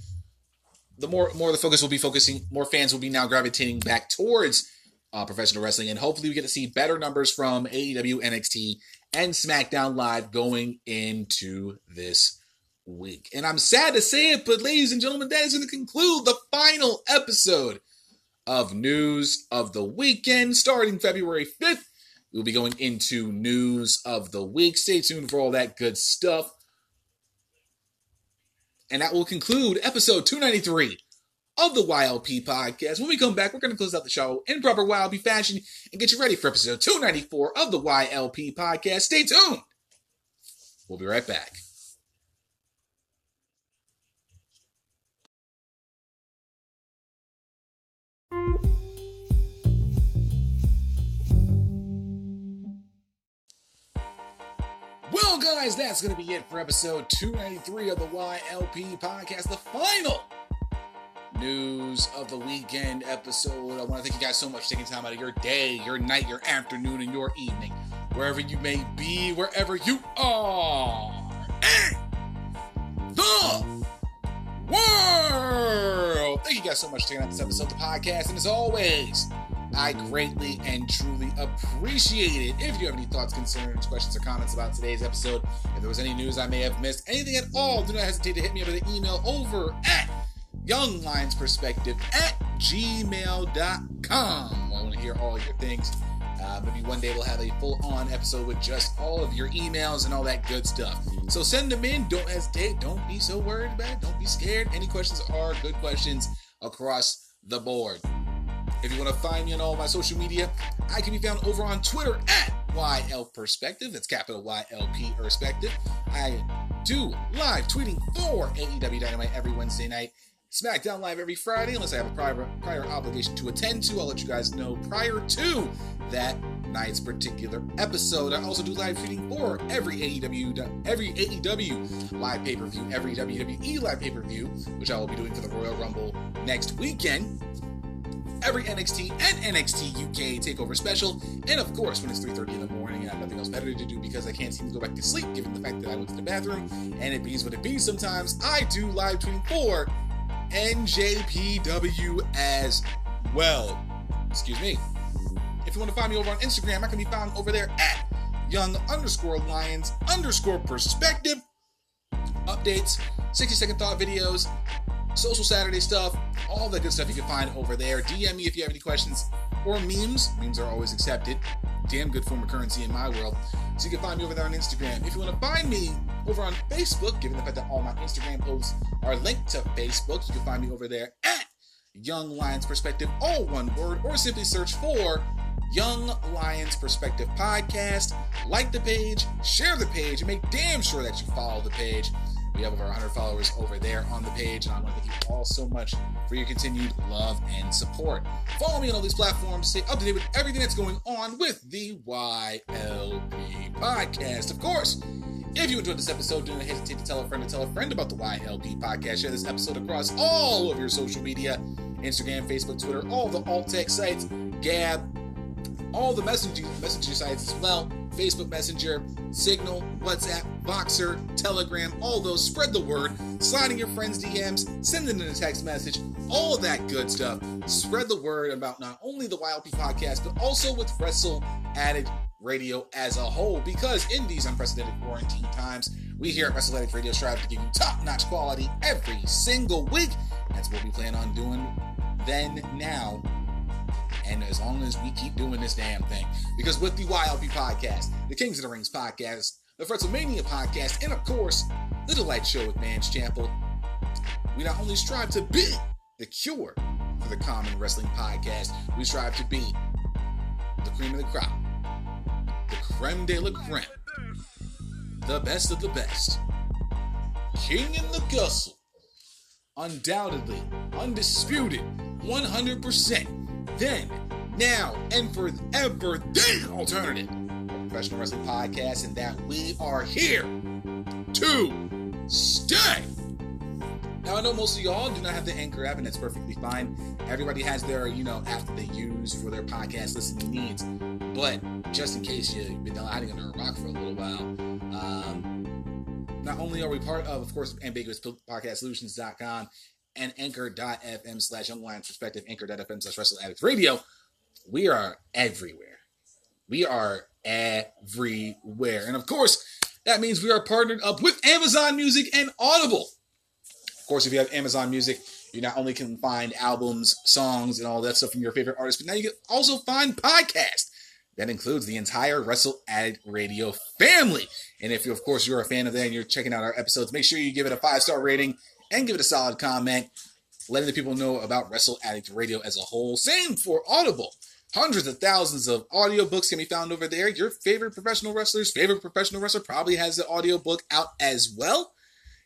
Speaker 1: the more more the focus will be focusing, more fans will be now gravitating back towards uh, professional wrestling, and hopefully we get to see better numbers from AEW, NXT, and SmackDown Live going into this week. And I'm sad to say it, but ladies and gentlemen, that is going to conclude the final episode of News of the Weekend, starting February 5th. We'll be going into News of the Week. Stay tuned for all that good stuff. And that will conclude episode 293 of the YLP podcast. When we come back, we're going to close out the show in proper YLP fashion and get you ready for episode 294 of the YLP podcast. Stay tuned. We'll be right back. Well, guys, that's going to be it for episode 293 of the YLP podcast, the final news of the weekend episode. I want to thank you guys so much for taking time out of your day, your night, your afternoon, and your evening, wherever you may be, wherever you are. And the world. Thank you guys so much for taking out this episode of the podcast. And as always, I greatly and truly appreciate it. If you have any thoughts, concerns, questions, or comments about today's episode, if there was any news I may have missed, anything at all, do not hesitate to hit me up with an email over at younglionsperspective at gmail.com. I want to hear all your things. Uh, maybe one day we'll have a full on episode with just all of your emails and all that good stuff. So send them in. Don't hesitate. Don't be so worried about it. Don't be scared. Any questions are good questions across the board. If you want to find me on all my social media, I can be found over on Twitter at YL Perspective. That's capital YLP Perspective. I do live tweeting for AEW Dynamite every Wednesday night. SmackDown Live every Friday, unless I have a prior, prior obligation to attend to. I'll let you guys know prior to that night's particular episode. I also do live tweeting for every AEW, every AEW live pay per view, every WWE live pay per view, which I will be doing for the Royal Rumble next weekend every NXT and NXT UK Takeover special, and of course when it's 3:30 in the morning and I have nothing else better to do because I can't seem to go back to sleep, given the fact that I went to the bathroom, and it bees what it bees. Sometimes I do live tweeting for NJPW as well. Excuse me. If you want to find me over on Instagram, I can be found over there at young underscore lions underscore perspective. Updates, 60 second thought videos, social Saturday stuff, all the good stuff you can find over there. DM me if you have any questions or memes. Memes are always accepted. Damn good form of currency in my world. So you can find me over there on Instagram. If you want to find me over on Facebook, given the fact that all my Instagram posts are linked to Facebook, you can find me over there at Young Lions Perspective, all one word, or simply search for Young Lions Perspective Podcast. Like the page, share the page, and make damn sure that you follow the page. We have over 100 followers over there on the page, and I want to thank you all so much for your continued love and support. Follow me on all these platforms, stay up to date with everything that's going on with the YLP podcast. Of course, If you enjoyed this episode, do not hesitate to tell a friend to tell a friend about the YLP podcast. Share this episode across all of your social media Instagram, Facebook, Twitter, all the alt tech sites, Gab, all the messaging messenger sites as well. Facebook Messenger, Signal, WhatsApp, Voxer, Telegram, all those. Spread the word. Sliding your friends' DMs, sending in a text message, all that good stuff. Spread the word about not only the YLP podcast, but also with Wrestle Addict Radio as a whole. Because in these unprecedented quarantine times, we here at WrestleAddict Radio strive to give you top notch quality every single week. That's what we plan on doing then, now, and as long as we keep doing this damn thing. Because with the YLP podcast, the Kings of the Rings podcast, the WrestleMania podcast, and of course, the Delight Show with Mans Chample, we not only strive to be the cure for the common wrestling podcast, we strive to be the cream of the crop, the creme de la creme, the best of the best, king in the gussle, undoubtedly, undisputed, 100%, then, now, and forever the alternative professional wrestling podcast, and that we are here to stay. Now, I know most of y'all do not have the Anchor app, and that's perfectly fine. Everybody has their, you know, app that they use for their podcast listening needs. But just in case you've been hiding under a rock for a little while, um, not only are we part of, of course, Ambiguous Podcast Solutions.com and anchor.fm slash young lions perspective, anchor.fm slash wrestle addict radio, we are everywhere. We are everywhere. And of course, that means we are partnered up with Amazon Music and Audible. Of course, if you have Amazon Music, you not only can find albums, songs, and all that stuff from your favorite artists, but now you can also find podcasts. That includes the entire WrestleAddict Radio family. And if you, of course, you're a fan of that and you're checking out our episodes, make sure you give it a five star rating and give it a solid comment, letting the people know about WrestleAddict Radio as a whole. Same for Audible. Hundreds of thousands of audiobooks can be found over there. Your favorite professional wrestler's favorite professional wrestler probably has the audiobook out as well.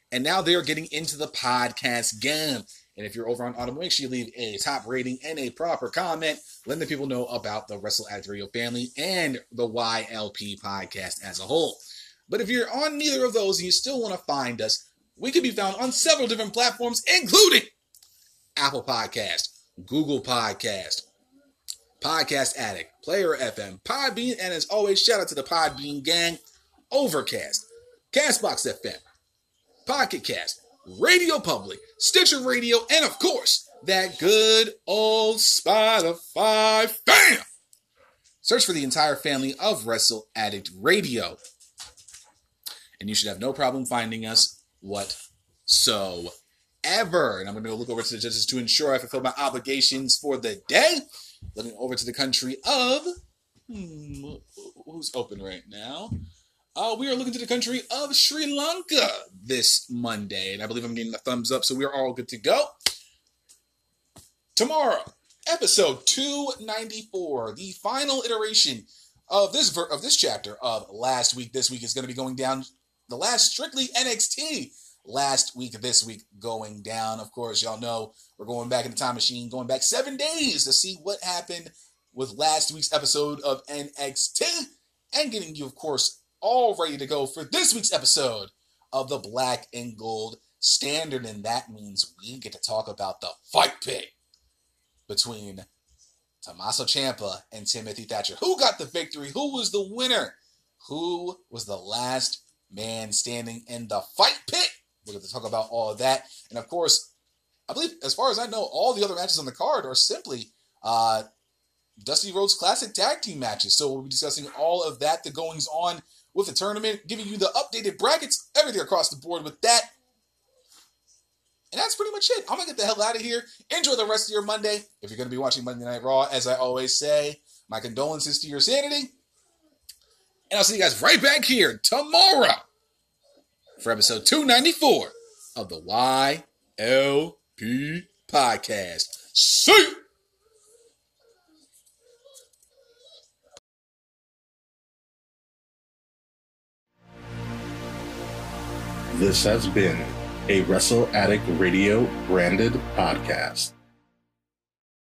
Speaker 1: And now they're getting into the podcast game. And if you're over on Audible, make sure you leave a top rating and a proper comment, letting the people know about the WrestleAddict family and the YLP podcast as a whole. But if you're on neither of those and you still want to find us, we can be found on several different platforms, including Apple Podcast, Google Podcast, Podcast Addict, Player FM, Podbean, and as always, shout out to the Podbean gang, Overcast, Castbox FM, Pocket Cast, Radio Public, Stitcher Radio, and of course, that good old Spotify fam. Search for the entire family of WrestleAddict Radio. And you should have no problem finding us whatsoever. And I'm going to go look over to the judges to ensure I fulfill my obligations for the day. Looking over to the country of. Hmm, who's open right now? Uh, we are looking to the country of Sri Lanka this Monday, and I believe I'm getting the thumbs up, so we are all good to go. Tomorrow, episode 294, the final iteration of this ver- of this chapter of last week. This week is going to be going down the last strictly NXT last week, this week going down. Of course, y'all know we're going back in the time machine, going back seven days to see what happened with last week's episode of NXT and getting you, of course, all ready to go for this week's episode of the Black and Gold Standard. And that means we get to talk about the fight pit between Tommaso Ciampa and Timothy Thatcher. Who got the victory? Who was the winner? Who was the last man standing in the fight pit? We're going to talk about all of that. And of course, I believe, as far as I know, all the other matches on the card are simply uh, Dusty Rhodes Classic tag team matches. So we'll be discussing all of that, the goings on with the tournament, giving you the updated brackets, everything across the board with that. And that's pretty much it. I'm going to get the hell out of here. Enjoy the rest of your Monday. If you're going to be watching Monday Night Raw, as I always say, my condolences to your sanity. And I'll see you guys right back here tomorrow for episode 294 of the YLP podcast. See you.
Speaker 3: This has been a WrestleAddict Radio branded podcast.